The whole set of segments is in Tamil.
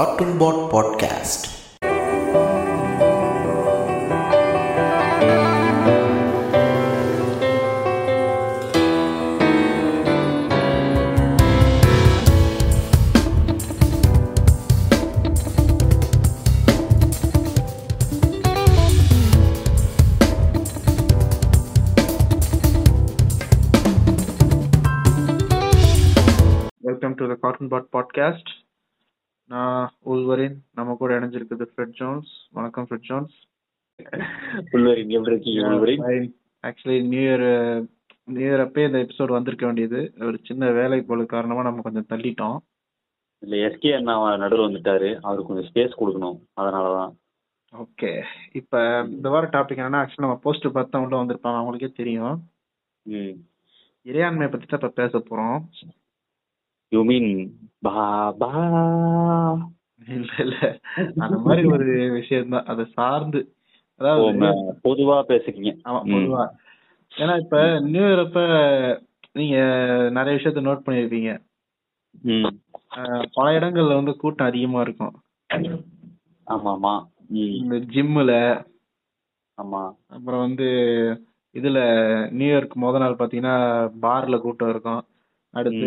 Cartoon Bot Podcast. Welcome to the Cotton Bot Podcast. இணைஞ்சிருக்குது ஃப்ரெட் ஜோன்ஸ் வணக்கம் ஃப்ரெட் ஜோன்ஸ் உள்வரின் எப்படி இருக்கீங்க உள்வரின் actually new year new year அப்பே இந்த எபிசோட் வந்திருக்க வேண்டியது. ஒரு சின்ன வேலை போல காரணமா நம்ம கொஞ்சம் தள்ளிட்டோம். இல்ல எஸ்கே அண்ணா நடுவில் வந்துட்டாரு. அவருக்கு கொஞ்சம் ஸ்பேஸ் கொடுக்கணும். அதனாலதான். ஓகே இப்போ இந்த வார டாபிக் என்னன்னா ஆக்சுவலி நம்ம போஸ்ட் பார்த்தா உள்ள வந்திருப்பாங்க. அவங்களுக்கே தெரியும். இறையாண்மையை பத்தி தான் இப்போ பேச போறோம். யூ மீன் பாபா இல்ல இல்ல. அந்த மாதிரி ஒரு விஷயம் தான் அதை சார்ந்து. அதாவது பொதுவா பேசுறீங்க ஆமா. பொதுவா. ஏன்னா இப்ப நியூ இயர் அப்ப நீங்க நிறைய விஷயத்த நோட் பண்ணிருப்பீங்க. பல இடங்கள்ல வந்து கூட்டம் அதிகமா இருக்கும். ஆமா ஆமா இந்த ஜிம்முல ஆமா. அப்புறம் வந்து இதுல நியூ இயர்க்கு முத நாள் பாத்தீங்கன்னா பார்ல கூட்டம் இருக்கும். அடுத்து.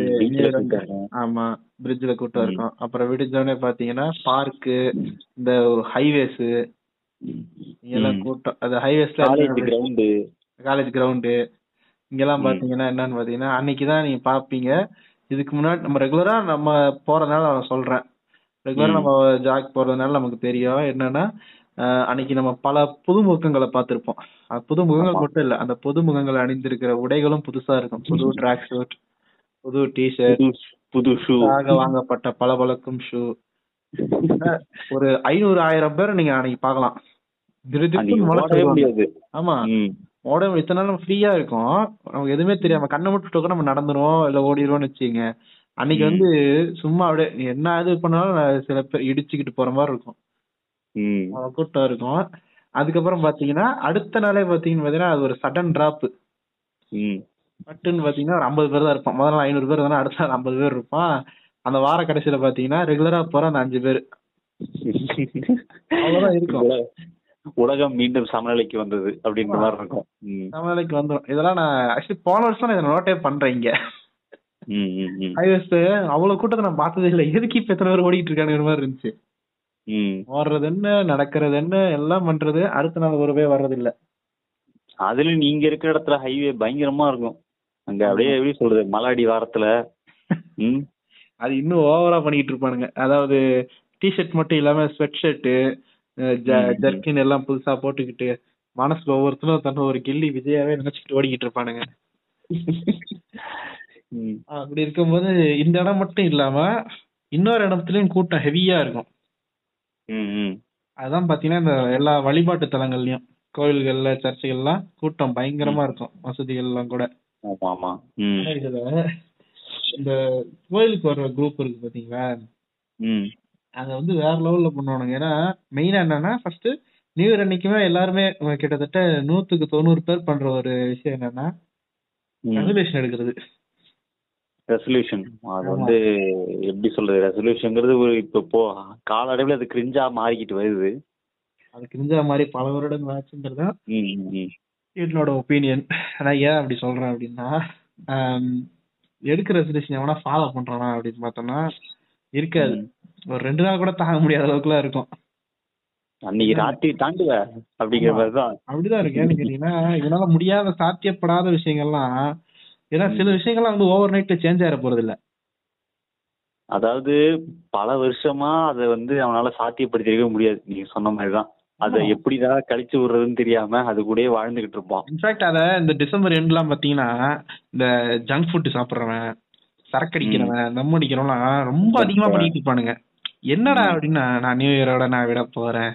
ஆமா பிரிட்ஜ்ல கூட்டம். இருக்கும் அப்புறம் விடிஞ்சோடனே பாத்தீங்கன்னா பார்க்கு இந்த ஹைவேஸ் இங்கெல்லாம். கூட்டம் அது ஹைவேஸ்ல கிரவுண்டு காலேஜ் கிரவுண்டு இங்கெல்லாம். பாத்தீங்கன்னா என்னன்னு பாத்தீங்கன்னா அன்னைக்கு தான் நீங்க பாப்பீங்க இதுக்கு முன்னாடி நம்ம ரெகுலரா நம்ம போறதுனால நான் சொல்றேன் ரெகுலரா. நம்ம ஜாக் போறதுனால நமக்கு தெரியும் என்னன்னா அன்னைக்கு நம்ம பல புதுமுகங்களை பார்த்திருப்போம் புதுமுகங்கள். மட்டும் இல்ல அந்த புதுமுகங்கள் அணிந்திருக்கிற உடைகளும் புதுசா இருக்கும் புது ட்ராக் ஷூட் புது டிஷர்ட் புது ஷூ வாங்கப்பட்ட பளபளக்கும் ஷூ. ஒரு ஐநூறு ஆயிரம் பேர் நீங்க அன்னைக்கு வருவாங்க. முடியாது. ஆமா. ஓட இத்தனை நாள் நம்ம ஃப்ரீயா இருக்கும். நமக்கு எதுவுமே தெரியாம கண்ணை மட்டும் நம்ம நடந்துருவோம் இல்ல ஓடிடுவோம்னு வச்சுங்க அன்னைக்கு. வந்து சும்மா அப்படியே நீ என்ன இது பண்ணாலும் சில பேர் இடிச்சுக்கிட்டு போற மாதிரி இருக்கும். கூட்டம் இருக்கும். அதுக்கப்புறம் பாத்தீங்கன்னா அடுத்த நாளே பாத்தீங்கன்னு பாத்தீங்கன்னா அது ஒரு சடன் டிராப் பட்டுன்னு பாத்தீங்கன்னா ஒரு ஐம்பது பேர் தான் இருப்பான் முதல்ல நாள் ஐநூறு பேர் தானே அடுத்த நாள் ஐம்பது பேர் இருப்பான் அந்த வார கடைசியில பாத்தீங்கன்னா ரெகுலரா போற அந்த அஞ்சு பேர். அவ்வளவுதான் இருக்கும். உலக- உலகம் மீண்டும் சமநிலைக்கு வந்தது அப்படின்ற மாதிரி இருக்கும். ம். தமிழ்நாளைக்கு வந்துடும் இதெல்லாம் நான் ஆக்சுவலி போன வருஷம் நான் இதை நோட்டே பண்றேன் இங்க. அவ்வளவு கூட்டத்தை நான் பார்த்ததே இல்லை. எதுக்கு இப்ப எத்தனை பேர் ஓடிட்டு இருக்கானுங்கிற மாதிரி இருந்துச்சு. ஓடுறது என்ன நடக்கிறது என்ன எல்லாம் பண்றது அடுத்த நாள் ஒருவே வர்றது இல்ல அதுல நீங்க இருக்கிற இடத்துல ஹைவே பயங்கரமா இருக்கும். அங்க அப்படியே எப்படி சொல்றது மலாடி வாரத்துல ம்? அது இன்னும் ஓவரா பண்ணிட்டு இருப்பானுங்க. அதாவது டிஷர்ட் மட்டும் இல்லாம ஸ்வெட் ஷர்ட்டு ம். ஜர்க்கின் எல்லாம் புதுசா போட்டுக்கிட்டு மனசுல ஒவ்வொருத்தரும் தன்னை ஒரு கில்லி விஜயாவே நினைச்சிட்டு ஓடிக்கிட்டு இருப்பானுங்க. அப்படி இருக்கும்போது இந்த இடம் மட்டும் இல்லாம இன்னொரு இடத்துலயும் கூட்டம் ஹெவியா இருக்கும். அதான் பாத்தீங்கன்னா இந்த எல்லா வழிபாட்டு தலங்கள்லயும் கோயில்கள்ல சர்ச்சைகள்லாம் கூட்டம் பயங்கரமா இருக்கும் வசதிகள் எல்லாம் கூட. ஆமா ஆமா. ம். இதுல இந்த கோயிலுக்கு வர்ற குரூப் இருக்கு பாத்தீங்களா? ம். அத வந்து வேற லெவல்ல பண்ணுவானுங்க. ஏன்னா மெயினா என்னன்னா ஃபர்ஸ்ட் நியூ இயர் அன்னைக்குமே எல்லாருமே கிட்டத்தட்ட நூத்துக்கு தொண்ணூறு பேர் பண்ற ஒரு விஷயம் என்னன்னா ரெசல்யூஷன் எடுக்கிறது. ரெசல்யூஷன் அது. வந்து எப்படி சொல்றது? ரெசல்யூஷன்ங்கிறது ஒரு இப்போ போ கால அளவில் அது கிரிஞ்சா மாறிக்கிட்டு வருது. அது கிழிஞ்ச மாதிரி பல வருடங்கள் ஆச்சுங்கிறது. என்னோட ஒப்பீனியன் ஆனா ஏன் அப்படி சொல்றேன் அப்படின்னா எடுக்கிற ரெசல்யூஷன் எவனா ஃபாலோ பண்றானா அப்படின்னு பார்த்தோம்னா இருக்காது. ஒரு ரெண்டு நாள் கூட தாங்க முடியாத அளவுக்குலாம் இருக்கும். அன்னைக்கு ராத்திரி தாண்டுவ அப்படிங்கிற. மாதிரி தான் அப்படிதான் இருக்கு. ஏன்னு கேட்டீங்கன்னா இதனால முடியாத சாத்தியப்படாத விஷயங்கள்லாம் ஏன்னா சில விஷயங்கள்லாம் வந்து ஓவர் நைட்ல சேஞ்ச் ஆயிட போறது இல்ல அதாவது பல வருஷமா அதை வந்து அவனால சாத்தியப்படுத்திருக்கவே முடியாது. நீங்க சொன்ன மாதிரி தான் அதை. எப்படிதான் கழிச்சு விடுறதுன்னு தெரியாம அது கூடயே வாழ்ந்துகிட்டு இருப்பான். இன்ஃபேக்ட் அத இந்த டிசம்பர் எண்ட்லாம் பாத்தீங்கன்னா இந்த ஜங்க் ஃபுட் சாப்பிடுறவன் சரக்கு அடிக்கிறவன் தம் அடிக்கிறவன்லாம் ரொம்ப அதிகமா பண்ணிட்டு இருப்பானுங்க. என்னடா. அப்படின்னா நான் நியூ இயரோட நான் விட போறேன்.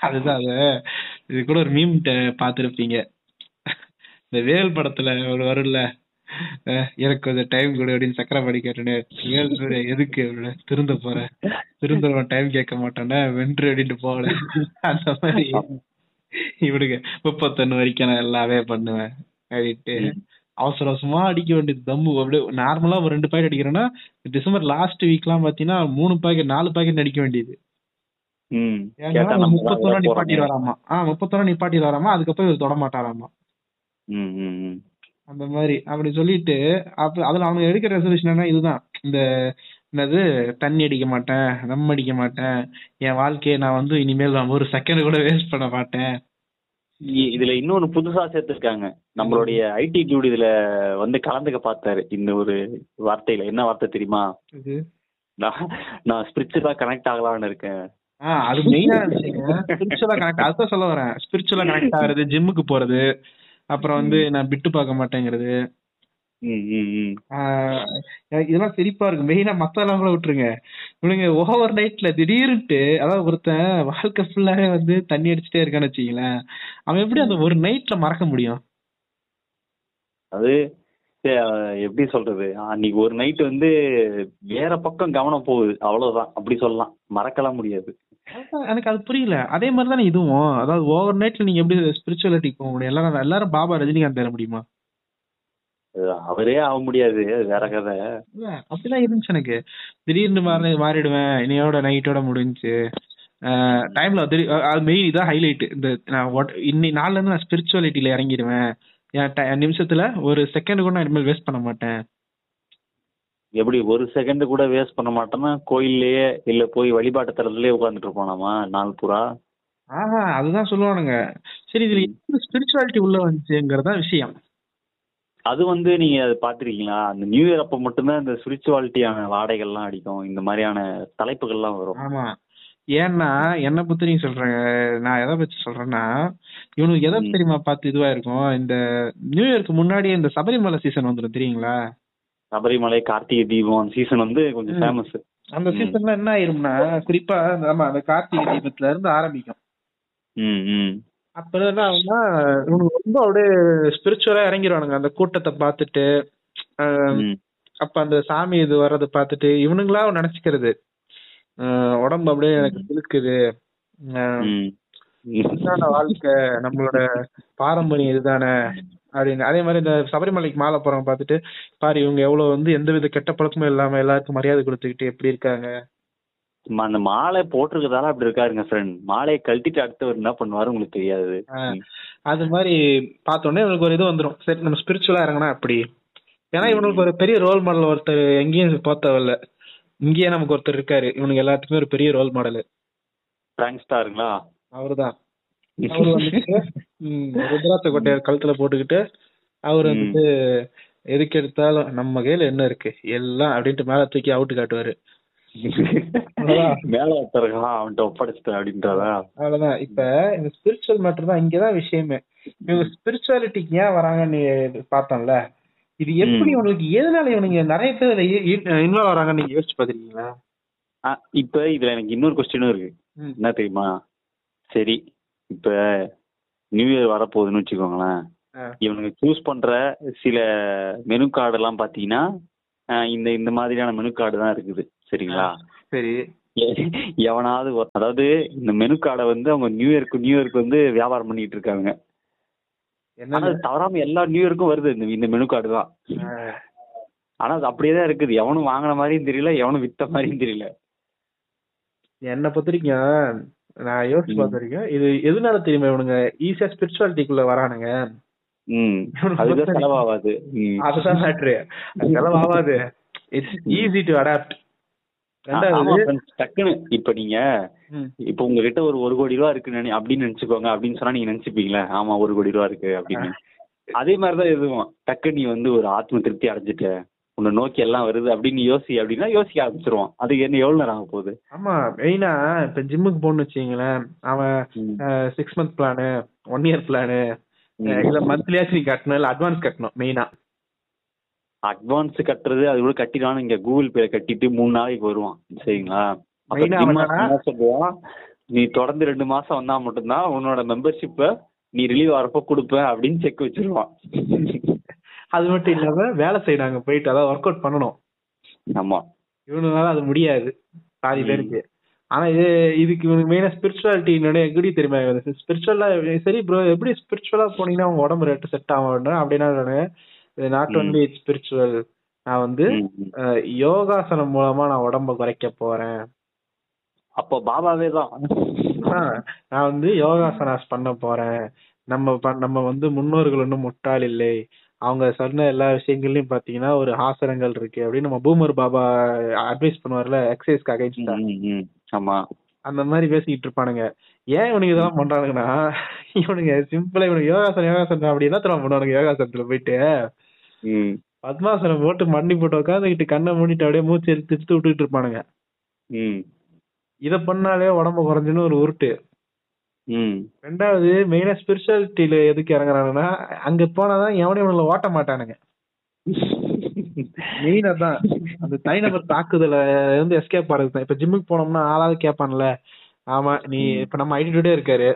அதுதான் அது. இது கூட ஒரு மீம் பாத்திருப்பீங்க இந்த வேல் படத்துல ஒரு வரும்ல எனக்கு கொஞ்சம் டைம் கொடு அப்படின்னு சக்கரபாடி சூரிய எதுக்கு திருந்த போறேன் திருந்தவன் டைம் கேட்க மாட்டானே வென்று அப்படின்ட்டு போகல. அந்த மாதிரி. இவனுங்க முப்பத்தொன்னு வரைக்கும் நான் எல்லாமே பண்ணுவேன் அப்படின்ட்டு. அவசர அவசரமா அடிக்க வேண்டியது தம்மு அப்படியே நார்மலா ஒரு ரெண்டு பாக்கெட் அடிக்கிறேன்னா டிசம்பர் லாஸ்ட் வீக்லாம் பாத்தீங்கன்னா மூணு பாக்கெட் நாலு பாக்கெட் அடிக்க வேண்டியது. முப்பத்தொன்னா போறோமே. வராமா. ஆஹ் முப்பத்தொன்னா நிப்பாட்டிட்டு வராமா அதுக்கப்புறம் இவர் தொட மாட்டாராமா. அந்த மாதிரி அப்படி சொல்லிட்டு அப்ப அதுல அவங்க எடுக்கிற ரெசல்யூஷன் என்ன இதுதான். இந்த என்னது தண்ணி அடிக்க மாட்டேன் தம் அடிக்க மாட்டேன் என் வாழ்க்கையை நான் வந்து இனிமேல் நான் ஒரு செகண்ட் கூட வேஸ்ட் பண்ண மாட்டேன். இ- இதுல இன்னொன்னு புதுசா சேர்த்திருக்காங்க. நம்மளுடைய ஐடி டியூட் இதுல வந்து கலந்துக்க பார்த்தாரு. இந்த ஒரு வார்த்தையில. என்ன வார்த்தை தெரியுமா? இது நான் நான் ஸ்பிரிச்சுவலா கனெக்ட் ஆகலாம்னு இருக்கேன். ஆஹ் அது மெயினான ஸ்பிரிச்சுவலா கனெக்ட் அதுதான் சொல்ல வரேன். ஸ்பிரிச்சுவலா கனெக்ட் ஆகுறது ஜிம்முக்கு போறது அப்புறம் வந்து நான் பிட்டு பார்க்க மாட்டேங்கிறது. இதெல்லாம் சிரிப்பா இருக்கு மெயினா கூட விட்டுருங்க. இவனுங்க ஓவர் நைட்ல திடீர்னுட்டு அதாவது ஒருத்தன் வாழ்க்கை ஃபுல்லாவே வந்து தண்ணி அடிச்சுட்டே இருக்கான்னு வச்சுங்களேன் அவன் எப்படி அந்த ஒரு நைட்ல மறக்க முடியும்? அது எப்படி சொல்றது? அன்னைக்கு ஒரு நைட் வந்து வேற பக்கம் கவனம் போகுது. அவ்வளவுதான். அப்படி சொல்லலாம். மறக்கலாம் முடியாது. எனக்கு அது புரியல. அதே மாதிரி தானே இதுவும். அதாவது ஓவர் நைட்ல நீங்க எப்படி ஸ்பிரிச்சுவாலிட்டிக்கு போக முடியும்? எல்லாரும் எல்லாரும் பாபா ரஜினிகாந்த் தர முடியுமா? அவரே ஆக முடியாது. வேற கதை. அப்படிதான் இருந்துச்சு எனக்கு. திடீர்னு மாறி மாறிடுவேன். இன்னையோட நைட்டோட முடிஞ்சுச்சு டைம்ல அது மெயின் இதான் ஹைலைட் இந்த நான் இன்னி நாள்ல இருந்து நான் ஸ்பிரிச்சுவாலிட்டியில இறங்கிடுவேன். என் நிமிஷத்துல ஒரு செகண்ட் கூட நான் இனிமேல் வேஸ்ட் பண்ண மாட்டேன். எப்படி ஒரு செகண்ட் கூட வேஸ்ட் பண்ண மாட்டோம்னா கோயில்லயே இல்ல போய் வழிபாட்டு தலத்திலேயே உட்காந்துட்டு இருப்போம் நாள் பூரா? ஆஹா அதுதான் சொல்லுவானுங்க. சரி இதுல ஸ்பிரிச்சுவாலிட்டி உள்ள வந்துச்சுங்கிறது விஷயம். அது வந்து நீங்க அது பாத்திருக்கீங்களா அந்த நியூ இயர் அப்ப மட்டும்தான் இந்த ஸ்பிரிச்சுவாலிட்டியான வாடைகள்லாம் அடிக்கும். இந்த மாதிரியான தலைப்புகள்லாம் வரும். ஆமா. ஏன்னா என்ன பத்தி நீங்க சொல்றேன் நான் எதை பத்தி சொல்றேன்னா இவனுக்கு எதை. தெரியுமா பார்த்து இதுவா இருக்கும்? இந்த நியூ இயர்க்கு முன்னாடியே இந்த சபரிமலை சீசன் வந்துடும் தெரியுங்களா? சபரிமலை கார்த்திகை தீபம் சீசன் வந்து கொஞ்சம். ஃபேமஸ் அந்த. சீசன்ல என்ன ஆயிரும்னா குறிப்பா ஆமா அந்த கார்த்திகை தீபத்துல இருந்து ஆரம்பிக்கும். அப்ப என்ன ஆகும்னா இவனுக்கு ரொம்ப அப்படியே ஸ்பிரிச்சுவலா இறங்கிடுவானுங்க அந்த கூட்டத்தை பார்த்துட்டு. அப்ப அந்த சாமி இது வர்றதை பார்த்துட்டு இவனுங்களா நினைச்சுக்கிறது. உடம்பு அப்படியே எனக்கு இழுக்குது. வாழ்க்கை. நம்மளோட பாரம்பரியம் இதுதானே. அப்படின்னு. அதே மாதிரி இந்த சபரிமலைக்கு மாலை போறவங்க பார்த்துட்டு பாரு இவங்க எவ்வளவு வந்து எந்தவித கெட்ட பழக்கமும் இல்லாம எல்லாருக்கும் மரியாதை கொடுத்துக்கிட்டு எப்படி இருக்காங்க? அந்த மாலை போட்டிருக்கதால அப்படி இருக்காருங்க ஃப்ரெண்ட் மாலையை கழட்டிட்டு அடுத்தவர் என்ன பண்ணுவாரு உங்களுக்கு தெரியாது. அது மாதிரி பார்த்தோன்னே இவனுக்கு ஒரு இது வந்துரும். சரி நம்ம ஸ்பிரிச்சுவலா இறங்கினா அப்படி. ஏன்னா இவனுக்கு ஒரு பெரிய ரோல் மாடல் ஒருத்தர் எங்கேயும் போத்தவில்ல இங்கேயே நமக்கு ஒருத்தர் இருக்காரு. இவனுக்கு எல்லாத்துக்குமே ஒரு பெரிய ரோல் மாடல் பிராங்க் ஸ்டாருங்களா அவர்தான். அவர் வந்துட்டு ருத்ராட்ச கொட்டையை கழுத்துல போட்டுக்கிட்டு அவர் வந்துட்டு எதுக்கு எடுத்தாலும் நம்ம கையில என்ன இருக்கு? எல்லாம் அப்படின்ட்டு மேல தூக்கி அவுட்டு காட்டுவாரு. மேல ஒருத்தருக்கா அவன்கிட்ட ஒப்படைச்சிட்டேன் அப்படின்றதா. அவ்வளவுதான். இப்ப இந்த ஸ்பிரிச்சுவல் மேட்டர் தான் இங்கதான் விஷயமே. இவங்க ஸ்பிரிச்சுவாலிட்டிக்கு ஏன் வராங்கன்னு பார்த்தோம்ல? இது எப்படி ம். இவனுக்கு எதனால இவனுங்க நிறைய பேர் இன்வால்வ் வராங்கன்னு நீங்க யோசிச்சு பாத்திருக்கீங்களா இப்ப இதுல எனக்கு இன்னொரு கொஸ்டினும் இருக்கு. என்ன தெரியுமா? சரி இப்ப நியூ இயர் வரப்போகுதுன்னு வச்சுக்கோங்களேன். ஆ. இவனுங்க சூஸ் பண்ற சில மெனு கார்டு எல்லாம் பாத்தீங்கன்னா இந்த இந்த மாதிரியான மெனு கார்டு தான் இருக்குது. சரிங்களா? சரி. எவனாவது அதாவது இந்த மெனு கார்டை வந்து அவங்க நியூ இயர்க்கு நியூ இயர்க்கு வந்து வியாபாரம் பண்ணிட்டு இருக்காங்க. ஆனா தவறாம எல்லா நியூ இயர்க்கும் வருது இந்த இந்த மெனு கார்டு தான். ஆனா அது அப்படியே தான் இருக்குது. எவனும் வாங்கின மாதிரியும் தெரியல எவனும் வித்த மாதிரியும் தெரியல. என்ன பொறுத்த வரைக்கும் நான் யோசிச்சு. பார்த்த வரைக்கும் இது எதனால தெரியுமா இவனுங்க? ஈஸியா ஸ்பிரிச்சுவாலிட்டிக்குள்ள வரானுங்க. செலவாகாது. அதுதான் மேட்ரு செலவு ஆகாது இட்ஸ் ஈஸி டு அடாப்ட் டக்குன்னு இப்ப நீங்க. இப்ப உங்ககிட்ட ஒரு ஒரு கோடி ரூபா இருக்கு அப்படின்னு நினைச்சுக்கோங்க அப்படின்னு சொன்னா நீங்க நினைச்சுப்பீங்களா. ஆமா ஒரு கோடி ரூபா இருக்கு அப்படின்னு. அதே மாதிரிதான் எதுவும் டக்கு நீ வந்து ஒரு ஆத்ம திருப்தி அடைஞ்சிட்ட. உன்னை நோக்கி எல்லாம் வருது அப்படின்னு யோசி அப்படின்னா யோசிக்க ஆரம்பிச்சிருவான். அதுக்கு என்ன எவ்வளவு நேரம் ஆக போகுது? ஆமா மெயினா இப்ப ஜிம்முக்கு போகணும்னு வச்சுங்களேன் அவன். Six month plan one year plan. இல்ல மந்த்லியாச்சும் நீ கட்டணும் இல்ல அட்வான்ஸ் கட்டணும் மெயினா அட்வான்ஸ் கட்டுறது அது கூட கட்டிடான்னு இங்க கூகுள் பேல கட்டிட்டு மூணு நாளைக்கு வருவான் சரிங்களா? நீ தொடர்ந்து ரெண்டு மாசம் வந்தா மட்டும்தான் உன்னோட மெம்பர்ஷிப்ப நீ ரிலீவ் ஆகிறப்ப கொடுப்பேன் அப்படின்னு செக் வச்சிருவான். அது மட்டும் இல்லாம வேலை செய்யறாங்க போயிட்டு அதாவது ஒர்க் அவுட் பண்ணணும். ஆமா. இவனுனால அது முடியாது. பாதி. பேருக்கு. ஆனா இது இதுக்கு இவனுக்கு மெயினா ஸ்பிரிச்சுவாலிட்டி எப்படி தெரியுமா ஸ்பிரிச்சுவலா சரி ப்ரோ எப்படி ஸ்பிரிச்சுவலா போனீங்கன்னா உங்க உடம்பு ரேட்டு செட் ஆகும் அப்படின்னா நாட். ஒன்லி ஸ்பிரிச்சுவல் நான் வந்து யோகாசனம் மூலமா நான் உடம்ப குறைக்க போறேன். அப்போ பாபாவே தான். நான் வந்து யோகாசனாஸ் பண்ண போறேன். நம்ம நம்ம வந்து முன்னோர்கள் ஒன்றும் முட்டாள் இல்லை. அவங்க சொன்ன எல்லா விஷயங்கள்லயும் பாத்தீங்கன்னா ஒரு ஆசனங்கள் இருக்கு அப்படின்னு நம்ம பூமர் பாபா அட்வைஸ் பண்ணுவார்ல எக்ஸசைஸ்க்கு அகைன்ஸ்டா. ஆமா. அந்த மாதிரி பேசிக்கிட்டு இருப்பானுங்க. ஏன் இவனுக்கு இதெல்லாம் பண்றானுங்கன்னா இவனுங்க சிம்பிளா இவனுக்கு யோகாசனம் யோகாசனம் அப்படி என்ன தெரியுமா பண்ணுவானுங்க யோகாசனத்துல போயிட்டு? பத்மாசனம் போட்டு மண்ணி போட்டு உட்காந்துக்கிட்டு கண்ணை மூடிட்டு அப்படியே மூச்சு எடுத்து விட்டுட்டு இருப்பானுங்க. இத பண்ணாலே உடம்பு குறைஞ்சுன்னு ஒரு உருட்டு. ரெண்டாவது மெயினா ஸ்பிரிச்சுவாலிட்டியில எதுக்கு இறங்குறானுன்னா அங்க போனாதான் எவனையும் இவனுல ஓட்ட மாட்டானுங்க. மெயின் அதான். அந்த தனிநபர் தாக்குதல இருந்து எஸ்கேப் ஆறது தான். இப்ப ஜிம்முக்கு போனோம்னா ஆளாவது கேட்பான்ல. ஆமா நீ இப்ப நம்ம ஐடிடியூடே இருக்காரு.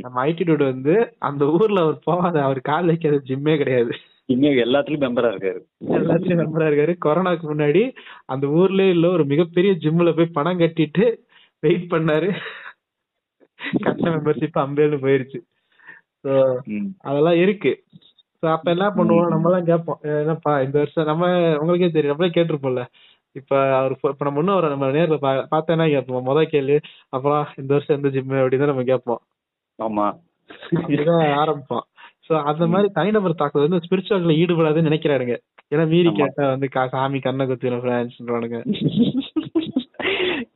நம்ம ஐடிடியூட் வந்து அந்த ஊர்ல அவர் போகாத அவர் கால் வைக்காத ஜிம்மே கிடையாது. இன்னும் எல்லாத்துலயும் மெம்பரா இருக்காரு. எல்லாத்துலயும் மெம்பரா இருக்காரு. கொரோனாக்கு முன்னாடி அந்த ஊர்லயே இல்ல ஒரு மிகப்பெரிய ஜிம்ல போய் பணம் கட்டிட்டு வெயிட் பண்ணாரு. கட்ட மெம்பர்ஷிப் அம்பேல்னு போயிருச்சு. ம். அதெல்லாம் இருக்கு. சோ அப்ப என்ன பண்ணுவோம்? நம்ம எல்லாம் கேட்போம். என்னப்பா இந்த வருஷம் நம்ம உங்களுக்கே தெரியும். நம்மளே கேட்டிருப்போம்ல. இப்ப அவர் இப்ப நம்ம இன்னும் ஒரு நம்ம நேர்ல பா பார்த்தேன்னா கேட்போம்? முத கேள்வி அப்புறம் இந்த வருஷம் எந்த ஜிம் அப்படின்னு தான் நம்ம கேட்போம். ஆமா. அப்படிதான் ஆரம்பிப்போம். சோ அந்த மாதிரி தனிநபர் தாக்குதல் வந்து ஸ்பிரிச்சுவல்ல ஈடுபடாதுன்னு நினைக்கிறானுங்க. ஏன்னா மீறி ஆமா. கேட்டா வந்து சாமி கண்ணை குத்தின பிரான்ஸ்ன்றானுங்க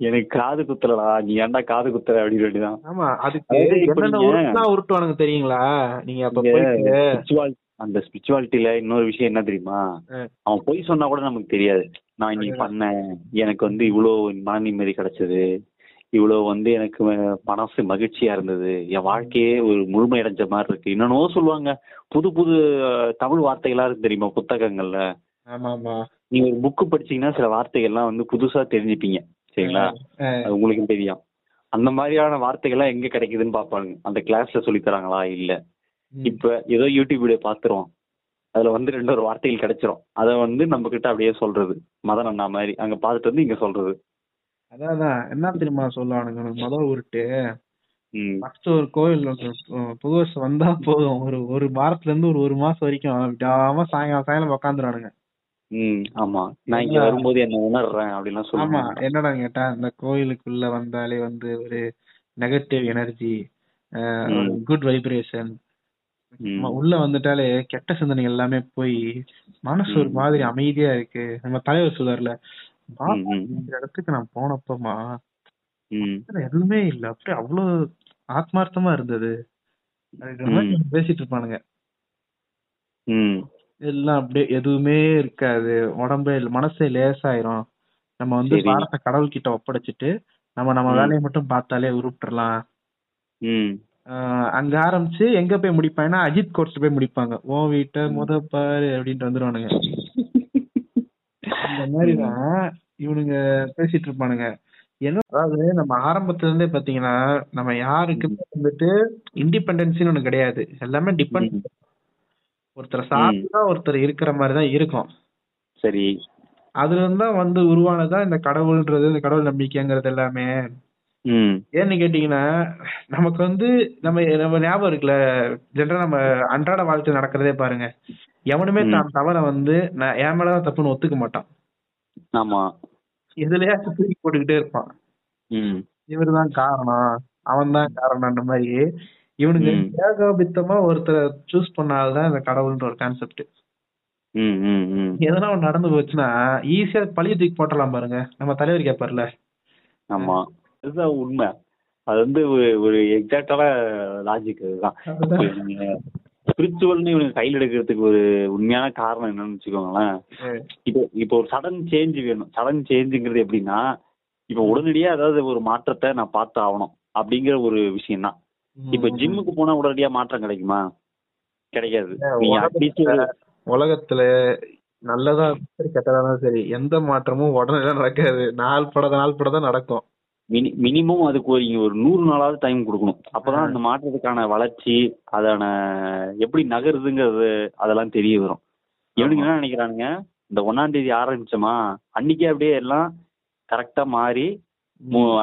எனக்கு காது குத்துறடா நீ ஏன்டா காது குத்துற அப்படின்னு வேண்டியதான் ஆமா அதுக்கு என்னென்ன உருட்டுவானுங்க தெரியுங்களா? நீங்க அப்ப அந்த ஸ்பிரிச்சுவாலிட்டியில இன்னொரு விஷயம் என்ன தெரியுமா. அவன் பொய் சொன்னா கூட நமக்கு தெரியாது. நான் இன்னைக்கு பண்ணேன். எனக்கு வந்து இவ்வளவு மன நிம்மதி கிடைச்சது. இவ்வளவு வந்து எனக்கு மனசு மகிழ்ச்சியா இருந்தது. என் வாழ்க்கையே ஒரு முழுமை அடைஞ்ச மாதிரி இருக்கு. என்னென்னவோ சொல்லுவாங்க. புது புது தமிழ் வார்த்தைகளா இருக்கு தெரியுமா? புத்தகங்கள்ல. நீங்க ஒரு புக்கு படிச்சீங்கன்னா சில வார்த்தைகள்லாம் வந்து புதுசா தெரிஞ்சுப்பீங்க. சரிங்களா? அது உங்களுக்கும் தெரியும். அந்த மாதிரியான வார்த்தைகள்லாம் எங்க கிடைக்குதுன்னு பாப்பாங்க அந்த கிளாஸ்ல சொல்லி தராங்களா? இல்ல. இப்ப ஏதோ யூடியூப் வீடியோ பாத்துருவோம் அதுல வந்து ரெண்டு ஒரு வார்த்தைகள் கிடைச்சிரும். அத வந்து நம்ம கிட்ட அப்படியே சொல்றது. மதன் அண்ணா மாதிரி. அங்க பாத்துட்டு வந்து இங்க சொல்றது. அதான். என்ன தெரியுமா சொல்லுவானுங்க? முதல் உருட்டு. ஃபர்ஸ்ட் ஒரு கோயில் புது வருஷம் வந்தா போதும். ஒரு ஒரு வாரத்துல இருந்து ஒரு ஒரு மாசம் வரைக்கும். விடாம சாயங்காலம் சாயங்காலம் உட்காந்துருவானுங்க ம் ஆமா நான் இங்க என்ன? வரும்போது என்ன உணர்றேன் அப்படிலாம் ஆமா சொல்லுவாங்க என்னடா கேட்டா இந்த கோயிலுக்குள்ள வந்தாலே வந்து ஒரு நெகட்டிவ் எனர்ஜி ம். குட் வைப்ரேஷன் ம். உள்ள வந்துட்டாலே கெட்ட சிந்தனைகள் எல்லாமே போய் மனசு ஒரு ம். மாதிரி அமைதியா இருக்கு நம்ம தலைவர் சொல்றாருல பாபா, ம், ம். இந்த இடத்துக்கு நான் போனப்பமா ம் இதுல எதுவுமே இல்ல அப்படியே அவ்வளவு ஆத்மார்த்தமா இருந்தது அப்படின்ற மாதிரி ம். பேசிட்டு இருப்பானுங்க ம் எல்லாம் அப்படியே எதுவுமே இருக்காது. உடம்பே மனசே லேசாயிரும். நம்ம வந்து சரி. பாரத்தை கடவுள் கிட்ட ஒப்படைச்சிட்டு நம்ம நம்ம ம். வேலையை மட்டும் பார்த்தாலே உருப்பிடலாம். ம். ஆஹ் அங்க ஆரம்பிச்சு எங்க போய் முடிப்பாங்கன்னா அஜித் கோர்ஸ் போய் முடிப்பாங்க. ஓ வீட்டை ம். முத பாரு அப்படின்ட்டு வந்துருவானுங்க. இந்த மாதிரிதான் இவனுங்க பேசிட்டு இருப்பானுங்க. என்ன அதாவது நம்ம ஆரம்பத்துல இருந்தே பாத்தீங்கன்னா நம்ம யாருக்குமே வந்துட்டு இண்டிபெண்டன்சின்னு ஒண்ணு கிடையாது. எல்லாமே டிபெண்ட் ம். ஒருத்தர் சார்ந்துதான் ஒருத்தர் இருக்கிற மாதிரி தான் இருக்கும். சரி. அதுல இருந்தா வந்து உருவானதுதான் இந்த கடவுள்ன்றது இந்த கடவுள் நம்பிக்கைங்கிறது எல்லாமே. ஏன்னு கேட்டீங்கன்னா நமக்கு வந்து நம்ம நம்ம ஞாபகம் இருக்குல்ல ஜென்ரலா நம்ம அன்றாட வாழ்க்கை நடக்கிறதே பாருங்க. எவனுமே. தான் தவற வந்து நான் என் மேலதான் தப்புன்னு ஒத்துக்க மாட்டான். ஆமா. எதுலயாச்சும் தூக்கி போட்டுக்கிட்டே இருப்பான். இவருதான் காரணம் அவன் தான் காரணம்ன்ற மாதிரி இவனுங்க. ஏகோபித்தமா ஒருத்தரை சூஸ் பண்ணாதான் இந்த கடவுள்ன்ற ஒரு கான்செப்ட் ம் ம் ம். எதனா நடந்து போச்சுன்னா ஈஸியா பழிய தூக்கி போட்டலாம் பாருங்க. நம்ம தலைவர் கேட்பார்ல ஆமா. அதுதான் உண்மை. அது வந்து ஒரு எக்ஸாக்டான லாஜிக் அதுதான். ஸ்பிரிச்சுவல்னு இவனுக்கு கையில் எடுக்கிறதுக்கு ஒரு உண்மையான காரணம் என்னன்னு வச்சுக்கோங்களேன். இப்போ இப்போ ஒரு சடன் சேஞ்ச் வேணும். சடன் சேஞ்சுங்கிறது எப்படின்னா இப்போ உடனடியா அதாவது ஒரு மாற்றத்தை நான் பார்த்து ஆகணும் அப்படிங்கிற ஒரு விஷயம் தான் இப்போ ஜிம்முக்கு போனா உடனடியா மாற்றம் கிடைக்குமா? கிடைக்காது. உலகத்துல நல்லதா சரி கெட்டதா சரி எந்த மாற்றமும் உடனே நடக்காது. நாள் பட நாள் பட தான் நடக்கும். மினி மினிமம் அதுக்கு ஒரு ஒரு நூறு நாளாவது டைம் கொடுக்கணும். அப்பதான் அந்த மாற்றத்துக்கான வளர்ச்சி அதான எப்படி நகருதுங்கிறது அதெல்லாம் தெரிய வரும். இவனுங்க என்ன நினைக்கிறானுங்க? இந்த ஒன்னாம் தேதி ஆரம்பிச்சோமா? அன்னைக்கே அப்படியே எல்லாம் கரெக்டா மாறி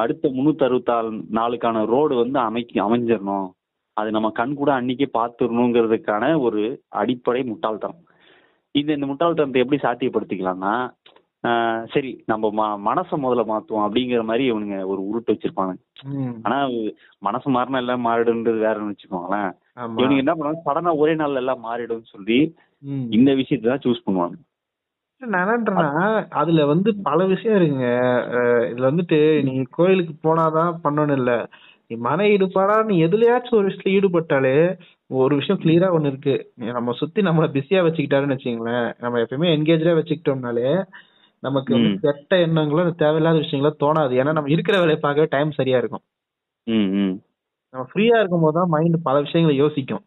அடுத்த முன்னூத்தி அறுபத்தாறு நாளுக்கான ரோடு வந்து அமைக்க அமைஞ்சிடணும் அது நம்ம கண் கூட அன்னைக்கே பார்த்துடணுங்கிறதுக்கான ஒரு அடிப்படை முட்டாள்தனம் இந்த இந்த முட்டாள்தனத்தை எப்படி சாத்தியப்படுத்திக்கலாம்னா சரி நம்ம ம மனசை முதல்ல மாத்துவோம் அப்படிங்கிற மாதிரி இவனுங்க ஒரு உருட்டு வச்சிருப்பானுங்க. ஆனா மனசு மாறினா எல்லாம் மாறிடுன்றது வேறன்னு வச்சுக்கோங்களேன். இவனுங்க என்ன பண்ணுவாங்க சடனா ஒரே நாள்ல எல்லாம் மாறிடும்னு சொல்லி. இந்த விஷயத்தை தான் சூஸ் பண்ணுவாங்க நான் என்னன்றேன்னா அதுல வந்து பல விஷயம் இருக்குங்க. இதுல வந்துட்டு நீங்க கோயிலுக்கு போனாதான் பண்ணணும் இல்ல. நீ மன ஈடுபாடா நீ எதுலயாச்சும் ஒரு விஷயத்துல ஈடுபட்டாலே ஒரு விஷயம் கிளியரா ஒண்ணு இருக்கு. நம்ம சுத்தி நம்மள பிஸியா வச்சுக்கிட்டாருன்னு வச்சுங்களேன் நம்ம எப்பயுமே என்கேஜா வச்சுக்கிட்டோம்னாலே நமக்கு வந்து ம். கெட்ட எண்ணங்களோ தேவையில்லாத விஷயங்களோ தோணாது. ஏன்னா நம்ம இருக்கிற வேலையை பார்க்கவே டைம் சரியா இருக்கும். ம் ம். நம்ம ஃப்ரீயா இருக்கும் போது தான் மைண்ட் பல விஷயங்களை யோசிக்கும்.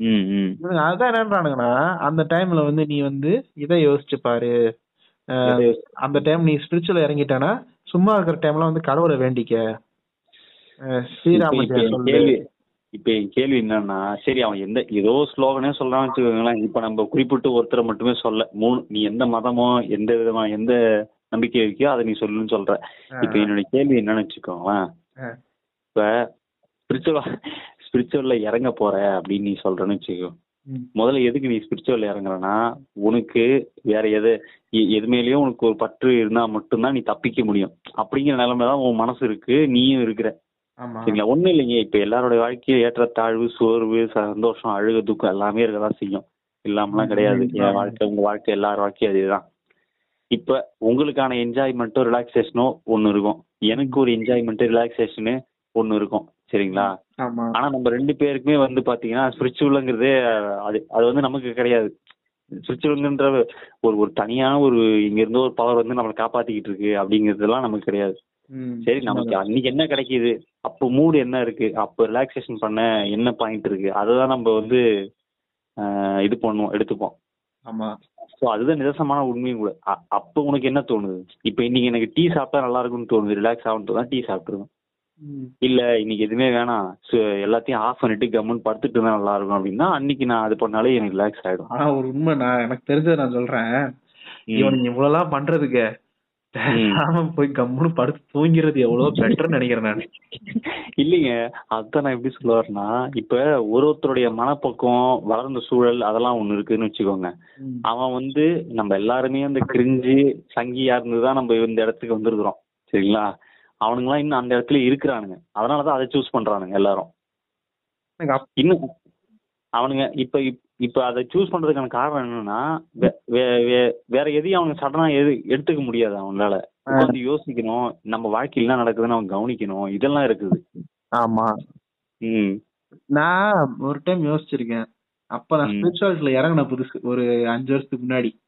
அதான் என்னன்றானுங்கன்னா அந்த டைம்ல வந்து நீ வந்து இதை யோசிச்சு பாரு. அந்த டைம் நீ ஸ்பிரிச்சுவல் இறங்கிட்டானா சும்மா இருக்கிற டைம்ல வந்து கடவுளை வேண்டிக்க. ஸ்ரீராம கேள்வி இப்ப என் கேள்வி என்னன்னா சரி அவன் எந்த ஏதோ ஸ்லோகனே சொல்றான்னு வச்சுக்கோங்களேன். இப்ப நம்ம குறிப்பிட்டு ஒருத்தரை மட்டுமே சொல்ல மூணு நீ எந்த மதமோ எந்த விதமா எந்த நம்பிக்கை இருக்கியோ அதை நீ சொல்லுன்னு சொல்ற. இப்ப என்னோட கேள்வி என்னன்னு வச்சுக்கோங்களேன். இப்ப ஸ்பிரிச்சுவல் ஸ்பிரிச்சுவல்ல இறங்க போற அப்படின்னு நீ சொல்றேன்னு வச்சுக்கோ. முதல்ல எதுக்கு நீ ஸ்பிரிச்சுவல் இறங்குறனா உனக்கு வேற எது எ- எது மேலேயும் உனக்கு ஒரு பற்று இருந்தா மட்டும்தான் நீ தப்பிக்க முடியும். அப்படிங்கிற நிலைமை தான் உன் மனசு இருக்கு நீயும் இருக்கிற. சரிங்களா? ஒண்ணும் இல்லைங்க. இப்ப எல்லாரோட வாழ்க்கையில ஏற்ற தாழ்வு சோர்வு சந்தோஷம் அழுக துக்கம் எல்லாமே இருக்கதான் செய்யும். இல்லாமலாம் கிடையாது. என். வாழ்க்கை உங்க வாழ்க்கை எல்லார் வாழ்க்கையும் அதேதான். இப்ப உங்களுக்கான என்ஜாய்மெண்ட்டோ ரிலாக்ஸேஷனோ ஒண்ணு இருக்கும். எனக்கு ஒரு என்ஜாய்மெண்ட் ரிலாக்ஸேஷனு ஒண்ணு இருக்கும். சரிங்களா? ஆனா நம்ம ரெண்டு பேருக்குமே வந்து பாத்தீங்கன்னா ஸ்பிரிச்சுவலுங்கிறதே அது அது வந்து நமக்கு கிடையாது. ஸ்பிரிச்சுவலுங்கிற ஒரு ஒரு தனியான ஒரு இங்க இருந்த ஒரு பவர் வந்து நம்மளை காப்பாத்திக்கிட்டு இருக்கு அப்படிங்கிறதெல்லாம் நமக்கு கிடையாது. சரி நமக்கு அன்னைக்கு என்ன கிடைக்குது? அப்போ மூடு என்ன இருக்கு? அப்போ ரிலாக்ஸேஷன் பண்ண என்ன பாயிண்ட் இருக்கு? அதுதான் நம்ம வந்து இது பண்ணுவோம் எடுத்துப்போம். ஆமா. ஸோ அதுதான் நிதர்சனமான உண்மையும் கூட. அப்போ உனக்கு என்ன தோணுது? இப்போ இன்னைக்கு எனக்கு டீ சாப்பிட்டா நல்லா இருக்கும்னு தோணுது. ரிலாக்ஸ் ஆகும்னு தான் டீ சாப்பிட்டுருவேன். இல்ல இன்னைக்கு எதுவுமே வேணாம். எல்லாத்தையும் ஆஃப் பண்ணிட்டு கம்முன்னு படுத்துட்டு இருந்தா நல்லா இருக்கும் அப்படின்னா அன்னைக்கு நான் அது பண்ணாலே எனக்கு ரிலாக்ஸ் ஆயிடும். ஆனா ஒரு உண்மை நான் எனக்கு தெரிஞ்சதை நான் சொல்றேன். ம். இவனுங்க இவ்வளவுலாம் பண்றதுக்கு பேசாம போய் கம்முன்னு படுத்து தூங்கிறது எவ்வளவு பெட்டர்னு நினைக்கிறேன் நான். இல்லைங்க அதான் நான் எப்படி சொல்ல வரேன்னா இப்ப ஒரு ஒருத்தருடைய மனப்பக்குவம் வளர்ந்த சூழல் அதெல்லாம் ஒண்ணு இருக்குன்னு வச்சுக்கோங்க. அவன் வந்து நம்ம எல்லாருமே அந்த கிரிஞ்சு சங்கியா இருந்து தான் நம்ம இந்த இடத்துக்கு வந்திருக்கிறோம். சரிங்களா? அவனுங்களாம் இன்னும் அந்த இடத்துல இருக்கிறானுங்க. அதனாலதான் அதை சூஸ் பண்றானுங்க எல்லாரும். இன்னும் அவனுங்க இப்ப இப்- இப்ப அதை சூஸ் பண்றதுக்கான காரணம் என்னன்னா வேற எதையும் அவனுங்க சடனா எது எடுத்துக்க முடியாது அவங்களால. உட்காந்து யோசிக்கணும். நம்ம வாழ்க்கையில் என்ன நடக்குதுன்னு அவன் கவனிக்கணும். இதெல்லாம் இருக்குது. ஆமா. ம். நான் ஒரு டைம் யோசிச்சிருக்கேன். அப்ப நான் ம். ஸ்பிரிச்சுவாலிட்டில இறங்கின புதுசு ஒரு அஞ்சு வருஷத்துக்கு முன்னாடி.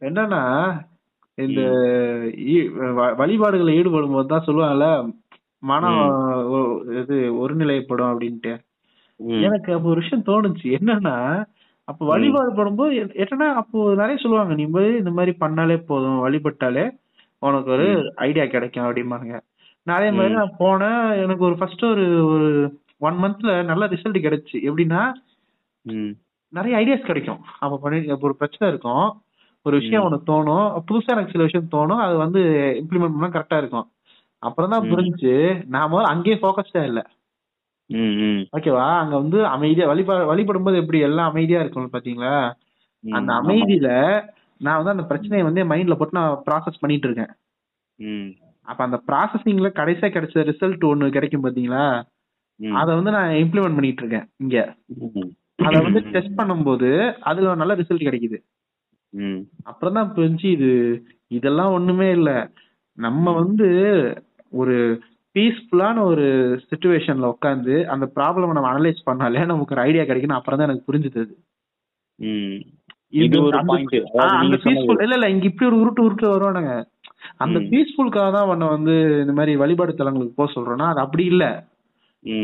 என்னன்னா இந்த வழிபாடுகளை ஈடுபடும் போது தான் சொல்லுவாங்கல்ல மனம் இது ஒருநிலைப்படும் அப்படின்ட்டு. எனக்கு அப்போ ஒரு விஷயம் தோணுச்சு. என்னன்னா அப்ப வழிபாடு பண்ணும்போது எ- என்னன்னா அப்போ நிறைய சொல்லுவாங்க நீ போய் இந்த மாதிரி பண்ணாலே போதும் வழிபட்டாலே உனக்கு ஒரு ஐடியா கிடைக்கும் அப்படிம்பாங்க நான் அதே மாதிரி நான் போனேன் எனக்கு ஒரு ஃபர்ஸ்ட் ஒரு ஒரு ஒன் மந்த்ல நல்ல ரிசல்ட் கிடைச்சு. எப்படின்னா நிறைய ஐடியாஸ் கிடைக்கும். அப்ப பண்ணி அப்ப ஒரு பிரச்சனை இருக்கும். ஒரு விஷயம் உனக்கு தோணும். புதுசா எனக்கு சில விஷயம் தோணும். அது வந்து இம்ப்ளிமெண்ட் பண்ணா கரெக்டா இருக்கும். அப்புறம் தான். புரிஞ்சு முதல்ல அங்கேயே ஃபோக்கஸ்டா இல்ல. ஓகேவா? அங்க வந்து அமைதியா வழிபா வழிபடும் போது எப்படி எல்லாம் அமைதியா இருக்கும் பாத்தீங்களா அந்த. அமைதியில நான் வந்து அந்த பிரச்சனையை வந்து மைண்ட்ல போட்டு நான் ப்ராசஸ் பண்ணிட்டு இருக்கேன். அப்ப அந்த ப்ராசஸிங்ல கடைசியா கிடைச்ச ரிசல்ட் ஒண்ணு கிடைக்கும் பாத்தீங்களா. அத வந்து நான் இம்ப்ளிமெண்ட் பண்ணிட்டு இருக்கேன் இங்க. அத வந்து டெஸ்ட் பண்ணும்போது அதுல நல்ல ரிசல்ட் கிடைக்குது. அப்புறம் தான் புரிஞ்சு இது இதெல்லாம் ஒண்ணுமே இல்ல. நம்ம வந்து ஒரு பீஸ்ஃபுல்லான ஒரு சுச்சுவேஷன்ல உட்காந்து அந்த ப்ராப்ளம் நம்ம அனலைஸ் பண்ணாலே நமக்கு ஒரு ஐடியா கிடைக்கும் அப்புறம் தான் எனக்கு புரிஞ்சுது இது ஒரு அந்த- பீஸ்ஃபுல் இல்ல இல்ல இங்க இப்படி ஒரு உருட்டு உருட்டு வருவானுங்க. அந்த. பீஸ்ஃபுல்காக தான் உன்னை வந்து இந்த மாதிரி வழிபாடு தலங்களுக்கு போக சொல்றோம்னா அது அப்படி இல்ல.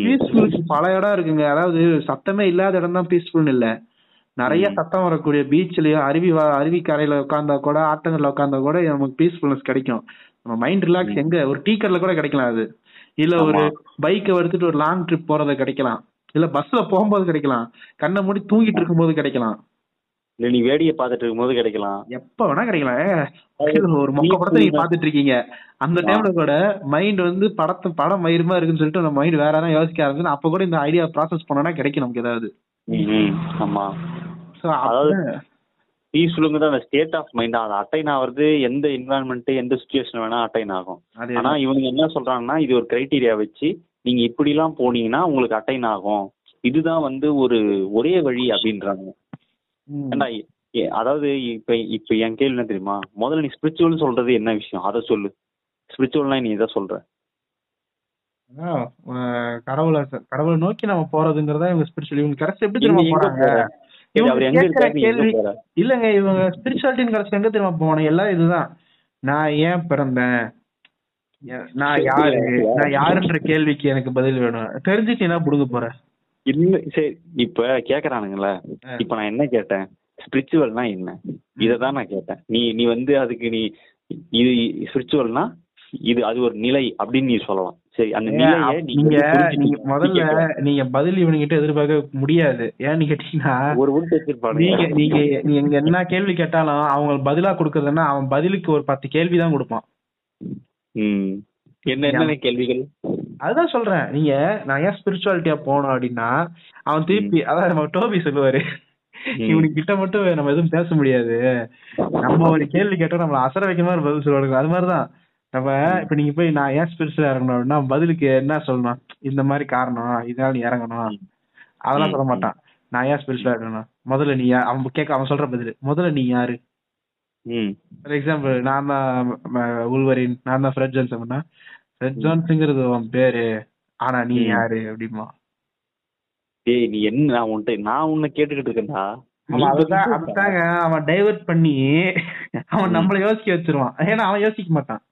பீஸ்ஃபுல்க்கு பல இடம் இருக்குங்க. அதாவது சத்தமே இல்லாத இடம் தான் பீஸ்ஃபுல்னு இல்ல. நிறைய. சத்தம் வரக்கூடிய பீச்லயோ அருவி அருவி கரையில உட்காந்தா கூட ஆட்டங்கள்ல உட்காந்தா கூட நமக்கு பீஸ்ஃபுல்னஸ் கிடைக்கும். நம்ம மைண்ட் ரிலாக்ஸ் எங்க? ஒரு டீ கடைல கூட கிடைக்கலாம் அது. இல்ல ஒரு. பைக்கை எடுத்துட்டு ஒரு லாங் ட்ரிப் போறது கிடைக்கலாம். இல்ல பஸ்ல போகும்போது கிடைக்கலாம். கண்ணை மூடி தூங்கிட்டு இருக்கும்போது கிடைக்கலாம். இல்ல நீ வேடியை பார்த்துட்டு இருக்கும்போது கிடைக்கலாம். எப்ப வேணா கிடைக்கலாம். ஒரு மொக்க படத்தை நீங்க பாத்துட்டு இருக்கீங்க அந்த டைம்ல கூட மைண்ட் வந்து படத்தை படம் மயிருமா இருக்குன்னு சொல்லிட்டு நம்ம மைண்ட் வேற யாரும் யோசிக்க ஆரம்பிச்சு அப்ப கூட இந்த ஐடியா ப்ராசஸ் பண்ணோம்னா கிடைக்கும் நமக்கு ஏதாவது. ஆமா. அதாவது- பீஸ்ஃபுல்லுங்கிற அந்த ஸ்டேட் ஆஃப் மைண்ட் அது அட்டைன் ஆகிறது எந்த என்வாயன்மெண்ட் எந்த சுச்சுவேஷன் வேணா அட்டைன் ஆகும். ஆனா இவனுங்க என்ன சொல்றாங்கன்னா இது ஒரு கிரைட்டீரியா வச்சு நீங்க இப்படிலாம் போனீங்கன்னா உங்களுக்கு அட்டைன் ஆகும். இதுதான் வந்து ஒரு ஒரே வழி அப்படின்றாங்க. அதாவது இப்ப இப்ப என் கேள்வி என்ன தெரியுமா? முதல்ல நீ ஸ்பிரிச்சுவல் சொல்றது என்ன விஷயம்? அதை சொல்லு. ஸ்பிரிச்சுவல்னா நீ எதை சொல்ற? கடவுளை கடவுளை நோக்கி நம்ம போறதுங்கிறதா இவங்க ஸ்பிரிச்சுவல் இவங்க கரெக்ட் எப்படி தெரியுமா போறாங்க? இல்லங்க இவங்க ஸ்பிரிச்சுவாலிட்டின்னு கடைசி எங்க தெரியுமா? போவானு எல்லாம் இதுதான். நான் ஏன் பிறந்தேன்? நான் யாரு? நான் யாருன்ற கேள்விக்கு எனக்கு பதில் வேணும். தெரிஞ்சுட்டீங்கன்னா புடுங்க போறேன் இல்ல சரி இப்ப கேக்குறானுங்களே. இப்ப நான் என்ன கேட்டேன்? ஸ்பிரிச்சுவல்னா என்ன? இததான் நான் கேட்டேன். நீ நீ வந்து அதுக்கு நீ இது ஸ்பிரிச்சுவல்னா இது அது ஒரு நிலை அப்படின்னு நீ சொல்லலாம். சரி அந்த நிலையை நீங்க. முதல்ல. நீங்க பதில் இவனுங்கிட்ட எதிர்பார்க்க முடியாது. ஏன்னு கேட்டீங்கன்னா ஒரு உருட்டு வச்சிருப்பானுங்க நீங்க நீங்க நீங்க என்ன கேள்வி கேட்டாலும் அவங்க பதிலா கொடுக்கறதுன்னா அவன் பதிலுக்கு ஒரு பத்து கேள்வி தான் கொடுப்பான். என்ன என்னென்ன கேள்விகள்? அதுதான் சொல்றேன். நீங்க நான் ஏன் ஸ்பிரிச்சுவாலிட்டியா போனோம் அப்படின்னா அவன் திருப்பி அதான் நம்ம டோபி சொல்லுவாரு. இவனுக்கு கிட்ட மட்டும் நம்ம எதுவும் பேச முடியாது. நம்ம ஒரு கேள்வி கேட்டா நம்மள அசர வைக்கிற மாதிரி பதில் சொல்லுவாங்க அது மாதிரிதான். நம்ம இப்ப நீங்க போய் நான் ஏன் ஸ்பிரிச்சுவலா இறங்கணும் அப்படின்னா பதிலுக்கு என்ன சொல்லணும்? இந்த மாதிரி காரணம்? இதனால நீ இறங்கணும்? அதெல்லாம் சொல்ல மாட்டான். நான் ஏன் ஸ்பிரிச்சுவலா இருக்கணும் முதல்ல நீ அவன் கேட்க அவன் சொல்ற பதில். முதல்ல நீ யாரு? ஃபார் எக்ஸாம்பிள் நான் தான் உள்வரின் நான் தான் ஃப்ரெட் ஜோன்ஸ் அப்படின்னா ஃப்ரெட் ஜோன்ஸுங்கிறது உன் பேரு. ஆனா நீ. யாரு அப்படிமா? டேய் நீ என்ன நான் உன்கிட்ட நான் உன்னை கேட்டுக்கிட்டு இருக்கேன்டா. அவன் அதுதான் அதுதாங்க. அவன் டைவர்ட் பண்ணி அவன். நம்மள யோசிக்க வச்சிருவான். ஏன்னா அவன் யோசிக்க மாட்டான்.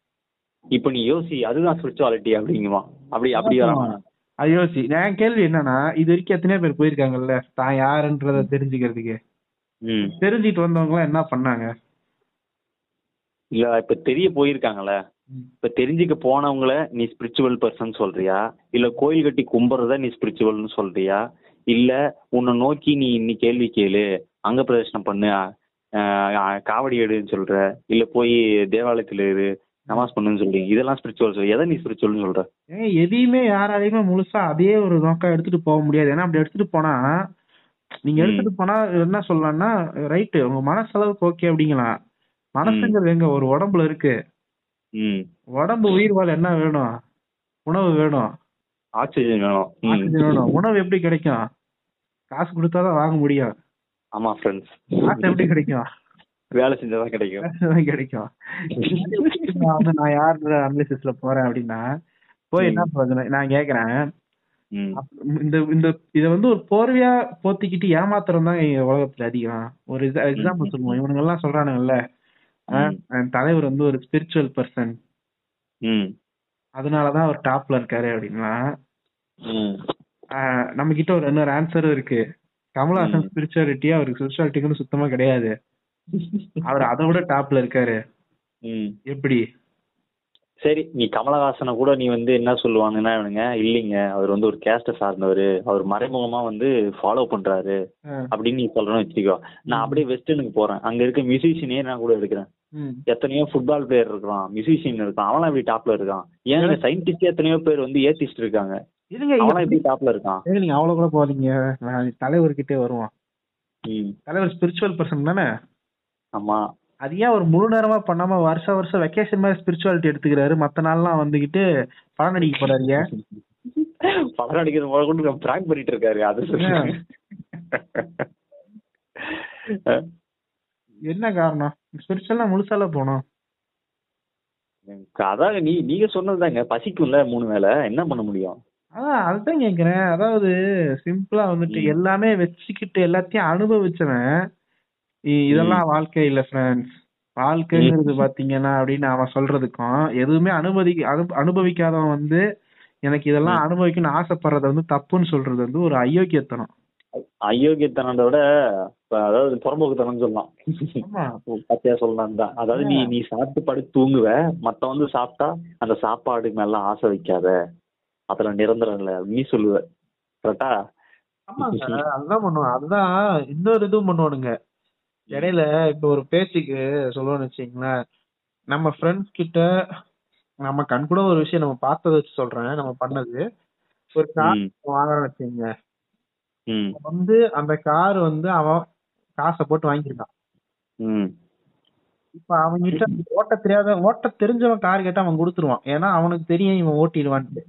இப்ப நீ யோசி அதுதான் ஸ்பிரிச்சுவாலிட்டி அப்படிங்குவான் அப்படி அப்படி வரான் அது யோசி. என் கேள்வி என்னன்னா இது வரைக்கும் எத்தனையோ பேர் போயிருக்காங்கல்ல? தான் யாருன்றத தெரிஞ்சுக்கிறதுக்கு. தெரிஞ்சுட்டு வந்தவங்க எல்லாம் என்ன பண்ணாங்க? இல்ல இப்ப தெரிய போயிருக்காங்கல்ல. இப்ப தெரிஞ்சுக்க போனவங்கள நீ ஸ்பிரிச்சுவல் பர்சன் சொல்றியா? இல்ல கோயில் கட்டி கும்பிடுறத நீ ஸ்பிரிச்சுவல்னு சொல்றியா? இல்ல உன்னை நோக்கி நீ இன்னி கேள்வி கேளு. அங்க பிரதர்ஷனம் பண்ணு. காவடி எடுன்னு சொல்ற. இல்ல போய் தேவாலயத்துல இரு. நமாஸ் பண்ணுன்னு சொல்றீங்க. இதெல்லாம் ஸ்பிரிச்சுவல் எதை நீ ஸ்பிரிச்சுவல்னு சொல்ற? எதையுமே யாராலையுமே முழுசா அதே ஒரு நோக்கம் எடுத்துட்டு போக முடியாது. ஏன்னா அப்படி எடுத்துட்டு போனா நீங்க. எடுத்துட்டு போனா என்ன சொல்லலாம்னா ரைட்டு உங்க மனசளவுக்கு ஓகே அப்படிங்கலாம் மனசுங்கிறது எங்க? ஒரு உடம்புல இருக்கு. உடம்பு உயிர் வாழ என்ன வேணும்? உணவு வேணும். ஆக்சிஜன் வேணும். ஆக்சிஜன் வேணும். உணவு எப்படி கிடைக்கும்? காசு கொடுத்தாதான் வாங்க முடியும். ஆமா ஃப்ரெண்ட்ஸ் காசு எப்படி கிடைக்கும்? வேலை செஞ்சாதான் கிடைக்கும். கிடைக்கும். நான் நான் யார் அனலிசிஸ்ல போறேன் அப்படின்னா போய் என்ன பிரச்சனை நான் கேக்குறேன். இந்த இந்த இத வந்து ஒரு போர்வையா போத்திக்கிட்டு ஏமாத்துறம் தான் உலகத்துல அதிகம். ஒரு எக்ஸாம்பிள் சொல்லுவோம். இவனுங்க எல்லாம் சொல்றானுங்கல்ல தலைவர் வந்து ஒரு ஸ்பிரிச்சுவல் பர்சன் ம். அதனாலதான் அவர் டாப்ல இருக்காரு அப்படின்னா நம்ம கிட்ட ஒரு இன்னொரு ஆன்சரும் இருக்கு. கமல்ஹாசன். ஸ்பிரிச்சுவாலிட்டி அவருக்கு ஸ்பிரிச்சுவாலிட்டிக்கு சுத்தமா கிடையாது. அவர் அதை விட டாப்ல இருக்காரு. எப்படி? சரி நீ கமலஹாசனை கூட நீ வந்து என்ன சொல்லுவாங்கன்னா இவனுங்க இல்லைங்க. அவர் வந்து ஒரு கேஸ்ட சார்ந்தவர். அவர் மறைமுகமா வந்து ஃபாலோ பண்றாரு. அப்படின்னு நீ சொல்றேன்னு வச்சுக்கோ. நான் அப்படியே வெஸ்டர்னுக்கு போறேன். அங்க இருக்க மியூசிஷியனே நான் கூட எடுக்கிறேன். ம். எத்தனையோ ஃபுட்பால் பிளேயர் இருக்கான் மியூசிஷியன் இருக்கான். அவன்லாம் எப்படி டாப்ல இருக்கான்? ஏன் சயின்டிஸ்ட் எத்தனையோ பேர் வந்து ஏத்திஸ்ட் இருக்காங்க? எப்படி டாப்ல இருக்கான்? நீங்க அவ்வளவு கூட போறீங்க தலைவர்கிட்டே வருவோம் ம். தலைவர் ஸ்பிரிச்சுவல் பர்சன் தானே? ஆமா. அது ஏன் ஒரு முழு நேரமா பண்ணாம வருஷம் வருஷம் வெக்கேஷன் மாதிரி ஸ்பிரிச்சுவாலிட்டி எடுத்துக்கிறாரு? மத்த நாள்லாம் வந்துகிட்டு படம் நடிக்க போறாரு படம் அடிக்கிற போல கூட பிராங்க் பண்ணிட்டு இருக்காரு அது. என்ன காரணம்? ஸ்பிரிச்சுவலா முழுசால போனோம். அதான் நீ நீங்க சொன்னதுதாங்க. பசிக்கும்ல மூணு வேளை. என்ன பண்ண முடியும்? அதான் அதுதான் கேக்குறேன். அதாவது சிம்பிளா வந்துட்டு. எல்லாமே வச்சுக்கிட்டு எல்லாத்தையும் அனுபவிச்சவன் இதெல்லாம் வாழ்க்கை இல்ல ஃப்ரெண்ட்ஸ் வாழ்க்கைங்கிறது பாத்தீங்கன்னா அப்படின்னு அவன் சொல்றதுக்கும் எதுவுமே அனுமதி அனு- அனுபவிக்காதவன் வந்து எனக்கு இதெல்லாம். அனுபவிக்கணும்னு ஆசைப்படுறது வந்து தப்புன்னு சொல்றது வந்து ஒரு அயோக்கியத்தனம். அயோக்கியத்தனத்தை விட இப்ப அதாவது புறம்போக்குத்தனம் சொல்லலாம். ஆமா. பச்சையா சொல்லலாம் தான். அதாவது நீ நீ சாப்பிட்டு படுத்து தூங்குவ மத்த வந்து சாப்பிட்டா அந்த சாப்பாடு மேல ஆசை வைக்காத. அதுல நிரந்தரம் இல்ல. நீ சொல்லுவ. கரெக்டா ஆமாங்க அதுதான் பண்ணுவான். அதுதான் இன்னொரு இதுவும் பண்ணுவானுங்க. இடையில இப்ப ஒரு பேச்சுக்கு சொல்லுவோம்னு வச்சுங்களேன் நம்ம ஃப்ரெண்ட்ஸ் கிட்ட நம்ம கண் கூட ஒரு விஷயம் நம்ம பார்த்ததை வச்சு சொல்றேன் நம்ம பண்ணது. ஒரு கார் வாங்குறோம்னு வச்சுங்க வந்து அந்த கார் வந்து அவன் காசை போட்டு வாங்கியிருக்கான். இப்ப அவன்கிட்ட ஓட்ட தெரியாத ஓட்ட தெரிஞ்சவன் கார் கேட்டா அவன் கொடுத்துருவான். ஏன்னா அவனுக்கு தெரியும் இவன் ஓட்டிடுவான்ட்டு.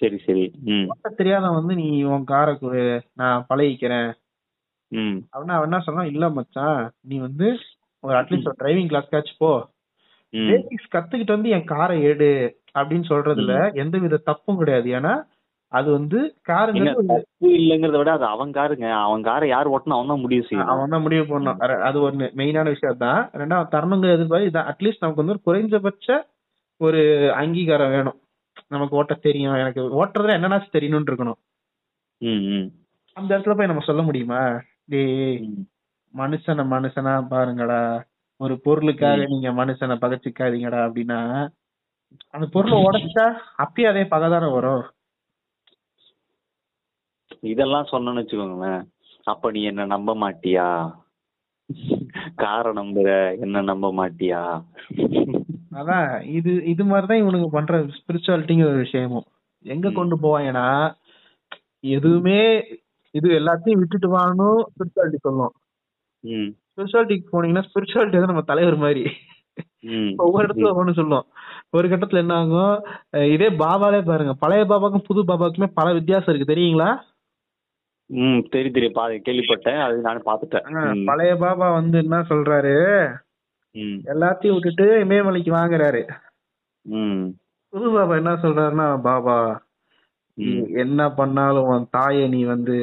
சரி சரி. ஓட்ட தெரியாதவன் வந்து நீ உன் காரை நான் பழகிக்கிறேன். அப்படின்னா அவன் என்ன சொன்னான் இல்ல மச்சான் நீ வந்து ஒரு அட்லீஸ்ட் ஒரு டிரைவிங் கிளாஸ்க்காச்சும் போ. பேசிக்ஸ் கத்துக்கிட்டு வந்து என் காரை எடு அப்படின்னு சொல்றதுல எந்த வித தப்பும் கிடையாது. ஏன்னா அது வந்து ஒரு- தப்பு இல்லைங்கிறத விட அது அவன் காருங்க அவன் காரை யார் ஓட்டணும் அவன் தான் முடிவு செய்யணும். அவன் தான் முடிவு பண்ணணும். அது ஒண்ணு மெயினான விஷயம் தான் ரெண்டாவது தரணுங்கிற எதிர்பார்ப்பு இதான். அட்லீஸ்ட் நமக்கு வந்து ஒரு குறைஞ்சபட்ச ஒரு அங்கீகாரம் வேணும். நமக்கு ஓட்ட தெரியும். எனக்கு ஓட்டுறதுல என்னன்னாச்சும் தெரியணும்னு இருக்கணும். அந்த இடத்துல போய் நம்ம சொல்ல முடியுமா? டேய் ம். மனுஷனை மனுஷனா பாருங்கடா. ஒரு பொருளுக்காக நீங்க மனுஷனை பகச்சிக்காதீங்கடா அப்படின்னா அந்த பொருளை உடைச்சா அப்பயே அதே பகைதானே வரும். இதெல்லாம் சொன்னேன்னு வச்சுக்கோங்களேன். அப்ப நீ என்ன நம்ப மாட்டியா? காரை நம்புற என்ன நம்ப மாட்டியா? அதான் இது இது மாதிரிதான் இவனுங்க பண்ற ஸ்பிரிச்சுவாலிட்டிங்கிற ஒரு விஷயமும். எங்க ம். கொண்டு போவாங்கன்னா எதுவுமே இது எல்லாத்தையும் விட்டுட்டு வாங்கணும் ஸ்பிரிச்சுவாலிட்டி சொல்லும் ஸ்பிரிச்சுவாலிட்டிக்கு போனீங்கன்னா ஸ்பிரிச்சுவாலிட்டி வந்து நம்ம தலைவர் மாதிரி. ஒவ்வொரு இடத்துல ஒவ்வொன்று சொல்லும் ஒரு கட்டத்துல என்ன ஆகும்? இதே பாபாலே பாருங்க. பழைய பாபாக்கும் புது பாபாக்குமே பல வித்தியாசம் இருக்கு. தெரியுங்களா? ம் தெரியும் தெரியும். பா கேள்விப்பட்டேன். அது நானும் பார்த்துட்டேன். பழைய பாபா வந்து என்ன சொல்றாரு? எல்லாத்தையும் விட்டுட்டு இமயமலைக்கு வாங்குறாரு. ம். புது பாபா என்ன சொல்றாருன்னா பாபா நீ என்ன பண்ணாலும் உன் தாயை நீ வந்து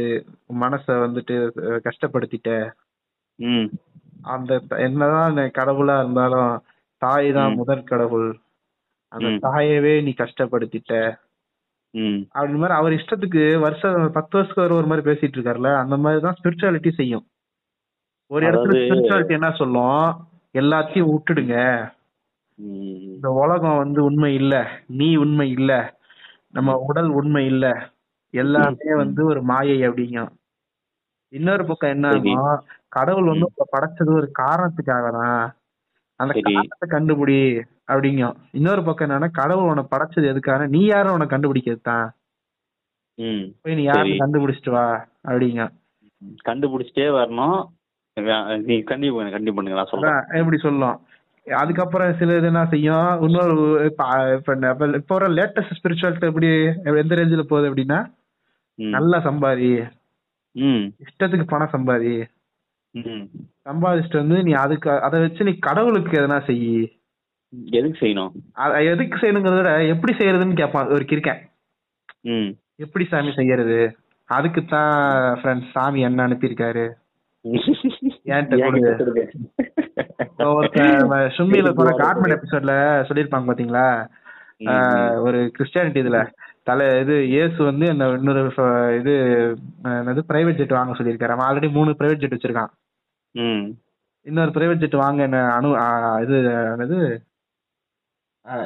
மனச வந்துட்டு கஷ்டப்படுத்திட்ட. அந்த என்னதான் கடவுளா இருந்தாலும் தாய் தான். முதற் கடவுள். அந்த. தாயவே நீ கஷ்டப்படுத்திட்ட. அப்படி மாதிரி அவர் இஷ்டத்துக்கு வருஷம் பத்து வருஷத்துக்கு ஒரு ஒரு மாதிரி பேசிட்டு இருக்காருல்ல அந்த மாதிரி தான் ஸ்பிரிச்சுவாலிட்டி செய்யும். ஒரு இடத்துல ஸ்பிரிச்சுவாலிட்டி என்ன சொல்லும்? எல்லாத்தையும் விட்டுடுங்க. இந்த உலகம் வந்து உண்மை இல்ல நீ உண்மை இல்ல. நம்ம உடல் உண்மை இல்ல. எல்லாமே வந்து ஒரு மாயை அப்படிங்க இன்னொரு பக்கம் என்ன சரி. ஆகும்? கடவுள் வந்து படைச்சது ஒரு காரணத்துக்காக தான் அந்த. காரணத்தை கண்டுபிடி அப்படிங்க இன்னொரு பக்கம் என்னன்னா கடவுள் உன்னை படைச்சது எதுக்காக நீ யாரும் உன்னை கண்டுபிடிக்கிறது தான். போய் நீ யாரும். கண்டுபிடிச்சிட்டு வா அப்படிங்க கண்டுபிடிச்சிட்டே வரணும். நீ கண்டிப்பா கண்டிப்பா நான் சொல்றேன். அதான் இப்படி சொல்லும் அதுக்கப்புறம் சில இது என்ன செய்யும்? இன்னொரு இப்ப இப்ப வர லேட்டஸ்ட் ஸ்பிரிச்சுவாலிட்டி எப்படி எந்த ரேஞ்சில போகுது அப்படின்னா. நல்லா சம்பாதி. இஷ்டத்துக்கு பணம் சம்பாதி. சம்பாதிச்சுட்டு வந்து நீ அதுக்கு அதை வச்சு நீ கடவுளுக்கு எதனா செய். எதுக்கு செய்யணும்? எதுக்கு செய்யணுங்கிறத விட எப்படி செய்யறதுன்னு கேட்பான் ஒரு கிறுக்கன். ம். எப்படி சாமி செய்யறது? அதுக்கு தான் ஃப்ரெண்ட்ஸ் சாமி என்ன அனுப்பியிருக்காரு? ஏன்? ஒருத்தன் சும்மியில போன கார்மெண்ட் எபிசோட்ல சொல்லியிருப்பாங்க பாத்தீங்களா? ஒரு கிறிஸ்டியானிட்டி இதுல. தலை இது இயேசு வந்து என்ன இன்னொரு இது என்னது பிரைவேட் ஜெட் வாங்க சொல்லியிருக்காரு. அவன் ஆல்ரெடி மூணு பிரைவேட் ஜெட் வச்சிருக்கான். இன்னொரு பிரைவேட் ஜெட் வாங்க என்ன ஆஹ் இது என்னது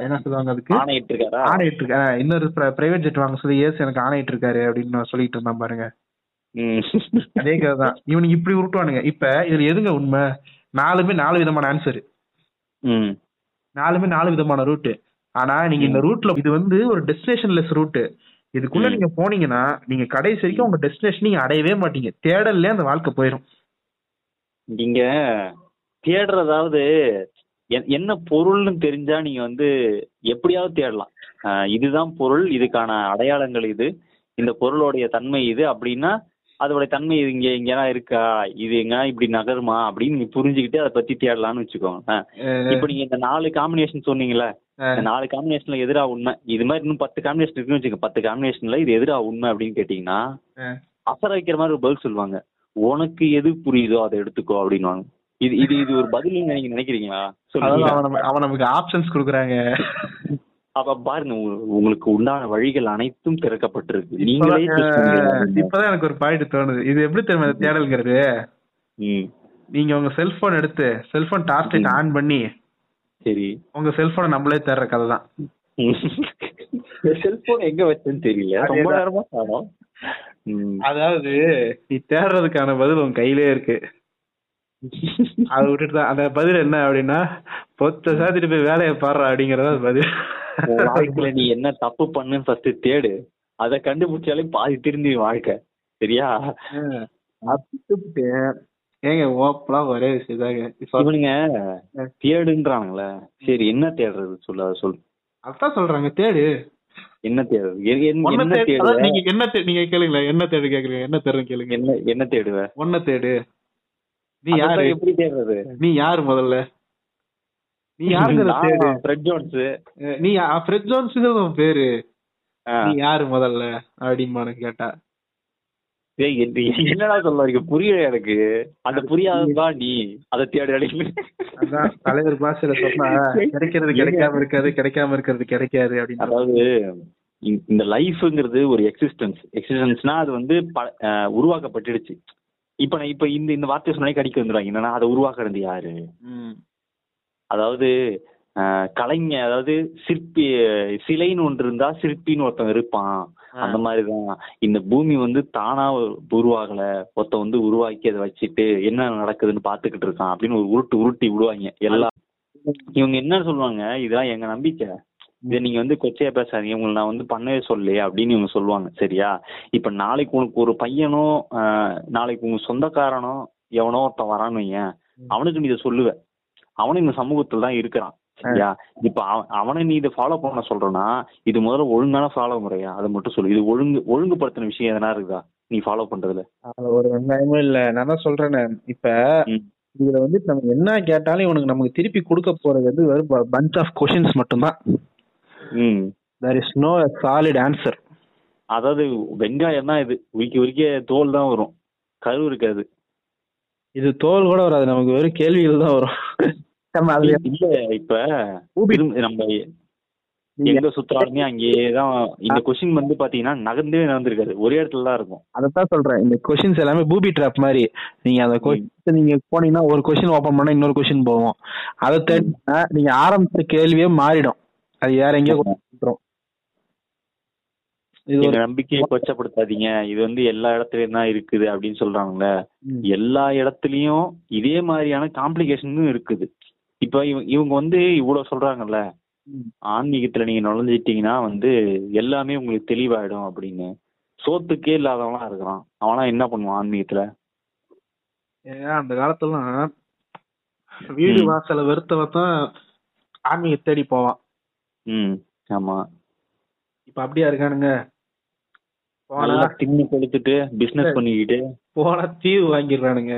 என்ன சொல்லுவாங்க அதுக்கு? ஆணையிட்டு இருக்காரா ஆணையிட்டு இருக்க ஆஹ் இன்னொரு பிரைவேட் ஜெட் வாங்க சொல்லி இயேசு எனக்கு ஆணையிட்டு இருக்காரு அப்படின்னு சொல்லிட்டு இருந்தான் பாருங்க. அதே கதை தான். இவனுக்கு இப்படி உருட்டுவானுங்க. இப்ப இதுல எதுங்க உண்மை? நாலுமே நாலு விதமான ஆன்சர் ம். நாலுமே நாலு விதமான ரூட் ஆனா நீங்க இந்த ரூட்ல இது வந்து ஒரு டெஸ்டினேஷன் லெஸ் ரூட் இதுக்குள்ள. நீங்க போனீங்கன்னா நீங்க கடைசி வரைக்கும் உங்க டெஸ்டினேஷன் நீங்க அடையவே மாட்டீங்க. தேடல்லே அந்த வாழ்க்கை போயிடும் நீங்க தேடுறதாவது என்ன பொருள்னு தெரிஞ்சா நீங்க வந்து எப்படியாவது தேடலாம். இதுதான் பொருள் இதுக்கான அடையாளங்கள் இது. இந்த பொருளோடைய தன்மை இது. அப்படின்னா அதோட தன்மை இது இங்க இங்கெல்லாம் இருக்கா? இது எங்க இப்படி நகருமா? அப்படின்னு நீ புரிஞ்சுக்கிட்டு அதை பத்தி தேடலாம்னு வச்சுக்கோங்க. இப்போ நீங்க இந்த நாலு காம்பினேஷன் சொன்னீங்கல்ல நாலு காம்பினேஷன்ல எதிரா உண்மை. இது மாதிரி இன்னும் பத்து காம்பினேஷன் இருக்குன்னு வச்சுக்க பத்து காம்பினேஷன்ல இது எதிரா உண்மை அப்படின்னு கேட்டீங்கன்னா அசர வைக்கிற மாதிரி ஒரு பதில் சொல்லுவாங்க. உனக்கு எது புரியுதோ அதை எடுத்துக்கோ அப்படின்னுவாங்க. இது இது இது ஒரு பதில் நீங்க நினைக்கிறீங்களா? அவன் நமக்கு ஆப்ஷன்ஸ் கொடுக்குறாங்க. அப்ப பாருங்க உங்க- உங்களுக்கு உண்டான வழிகள் அனைத்தும் திறக்கப்பட்டிருக்கு. நீங்களே இப்பதான் எனக்கு ஒரு பாயிண்ட் தோணுது. இது எப்படி தெரியுமா ம். நீங்க உங்க செல்போன் எடுத்து செல்போன் டார்ச் லைட் ஆன் பண்ணி சரி. உங்க செல்போனை நம்மளே தேடுற கதை தான். செல்போன் எங்க வச்சேன்னு தெரியல. ரொம்ப. நேரமா காணோம். அதாவது நீ தேடுறதுக்கான பதில் உன் கையிலே இருக்கு. அதை விட்டுட்டு தான். அந்த பதில் என்ன அப்படின்னா பொத்த சாத்திட்டு போய் வேலையை பாடுற அப்படிங்கறது பதில். நீ என்ன தப்பு பண்ணுன்னு ஃபர்ஸ்ட் தேடு. அதை கண்டுபிடிச்சாலே பாதி திருந்தி வாழ்க்கை. சரியா? ஏங்க ஓப்பலாம் ஒரே விஷயம் தாங்க. இவனுங்க தேடுன்றானுங்களே. சரி என்ன தேடுறது? சொல்லு சொல்லு. அதான் சொல்றாங்க தேடு. என்ன ஒன்ன என்ன தேடு. நீங்க என்ன நீங்க கேளுங்களேன். என்ன தேடு கேக்குறீங்க? என்ன தேடுன்னு கேளுங்க. என்ன என்ன தேடுவ? ஒன்ன தேடு. நீ யாரு? எப்படி தேடுறது? நீ யாரு முதல்ல? நீ யாருங்கிற தேடு ஃப்ரெட் ஜோன்ஸ் நீ ஃப்ரெட் ஜோன்ஸுங்கிறது உன் பேரு. நீ யாரு முதல்ல? அப்படின்னு கேட்டா. என்னடா சொல்ல வரீங்க புரியல எனக்கு. அந்த புரியாததான் நீ. அதை தேடு அதான் தலைவர் பாஷையில சொன்னா கிடைக்கிறது கிடைக்காம இருக்காது கிடைக்காம இருக்கிறது கிடைக்காது அப்படின்னு அதாவது இந்த- லைஃப்ங்கிறது ஒரு எக்ஸிஸ்டன்ஸ் எக்ஸிஸ்டன்ஸ்னா அது வந்து உருவாக்கப்பட்டுடுச்சு. இப்ப நான் இப்ப இந்த இந்த வார்த்தை சொன்னாலே கடிக்க வந்துடுவாங்க என்னன்னா அதை உருவாக்குறது யாரு. அதாவது கலைஞர் அதாவது சிற்பி சிலைன்னு ஒன்று இருந்தா சிற்பின்னு ஒருத்தன் இருப்பான். அந்த மாதிரிதான். இந்த பூமி வந்து தானா உருவாகல. ஒருத்தன் வந்து உருவாக்கி அதை வச்சுட்டு என்ன நடக்குதுன்னு பாத்துக்கிட்டு இருக்கான் அப்படின்னு ஒரு உருட்டு உருட்டி விடுவாங்க. எல்லாம் இவங்க என்ன சொல்லுவாங்க? இதெல்லாம் எங்க நம்பிக்கை. இதை நீங்க வந்து கொச்சையா பேசாதீங்க. உங்களை நான் வந்து பண்ணவே சொல்லு அப்படின்னு இவங்க சொல்லுவாங்க. சரியா? இப்ப நாளைக்கு உனக்கு ஒரு பையனோ நாளைக்கு உங்க சொந்தக்காரனோ எவனோ ஒருத்தன் வரான்னு வையேன் அவனுக்கு நீ இதை சொல்லுவ. அவனும் இந்த சமூகத்துல தான் இருக்கிறான். சரியா? இப்ப அவ- அவனை நீ இதை ஃபாலோ பண்ண சொல்றனா இது முதல்ல ஒழுங்கான ஃபாலோ முறையா? அதை மட்டும் சொல்லு. இது ஒழுங்கு ஒழுங்குபடுத்தின விஷயம் எதனா இருக்குதா? நீ ஃபாலோ பண்றதுல. ஒரு வெங்காயமும் இல்ல. நான் தான் சொல்றேனே. இப்ப. இதுல வந்து நம்ம என்ன கேட்டாலும் இவனுக்கு நமக்கு திருப்பி கொடுக்க போறது வந்து வெறும் பஞ்ச் ஆஃப் கொஷின்ஸ் மட்டும்தான். There is no solid answer அதாவது வெங்காயம் தான் இது. உரிக்க உரிக்க தோல் தான் வரும். கரு இருக்காது. இது தோல் கூட வராது. நமக்கு வெறும் கேள்விகள் தான் வரும். இல்ல இப்ப நம்ம எங்க சுத்துறாலுமே அங்கேயே தான் இந்த கொஸ்டின் வந்து பாத்தீங்கன்னா நகர்ந்தே நடந்திருக்காது. ஒரே இடத்துல தான் இருக்கும். அதைத்தான் சொல்றேன். இந்த கொஸ்டின்ஸ் எல்லாமே பூபி ட்ராப் மாதிரி. நீங்க அந்த கொஸ்டின் நீங்க போனீங்கன்னா ஒரு கொஸ்டின் ஓபன் பண்ணா இன்னொரு கொஸ்டின் போகும் அதை தேடினா நீங்க ஆரம்பிச்ச கேள்வியே மாறிடும். அது வேற எங்கேயோ கொண்டு விட்டுரும். இது ஒரு நம்பிக்கையை கொச்சப்படுத்தாதீங்க. இது வந்து எல்லா இடத்துலயும் தான் இருக்குது அப்படின்னு சொல்றாங்கல்ல. எல்லா இடத்துலயும் இதே மாதிரியான காம்ப்ளிகேஷனும் இருக்குது. இப்ப இவ- இவங்க வந்து இவ்வளவு சொல்றாங்கல்ல. ஆன்மீகத்துல நீங்க நுழைஞ்சிட்டீங்கன்னா வந்து எல்லாமே உங்களுக்கு தெளிவாயிடும் அப்படின்னு. சோத்துக்கே இல்லாதவனா இருக்கிறான் அவனா என்ன பண்ணுவான் ஆன்மீகத்துல? ஏங்க, அந்த காலத்துலாம் வீடு. வாசலை வெறுத்தவன் தான் ஆன்மீக தேடி போவான். ம் ஆமா. இப்ப அப்படியா இருக்கானுங்க? போனா நல்லா தின்னு கொளுத்துட்டு பிசினஸ் பண்ணிக்கிட்டு. போனா தீவு வாங்கிடுறானுங்க.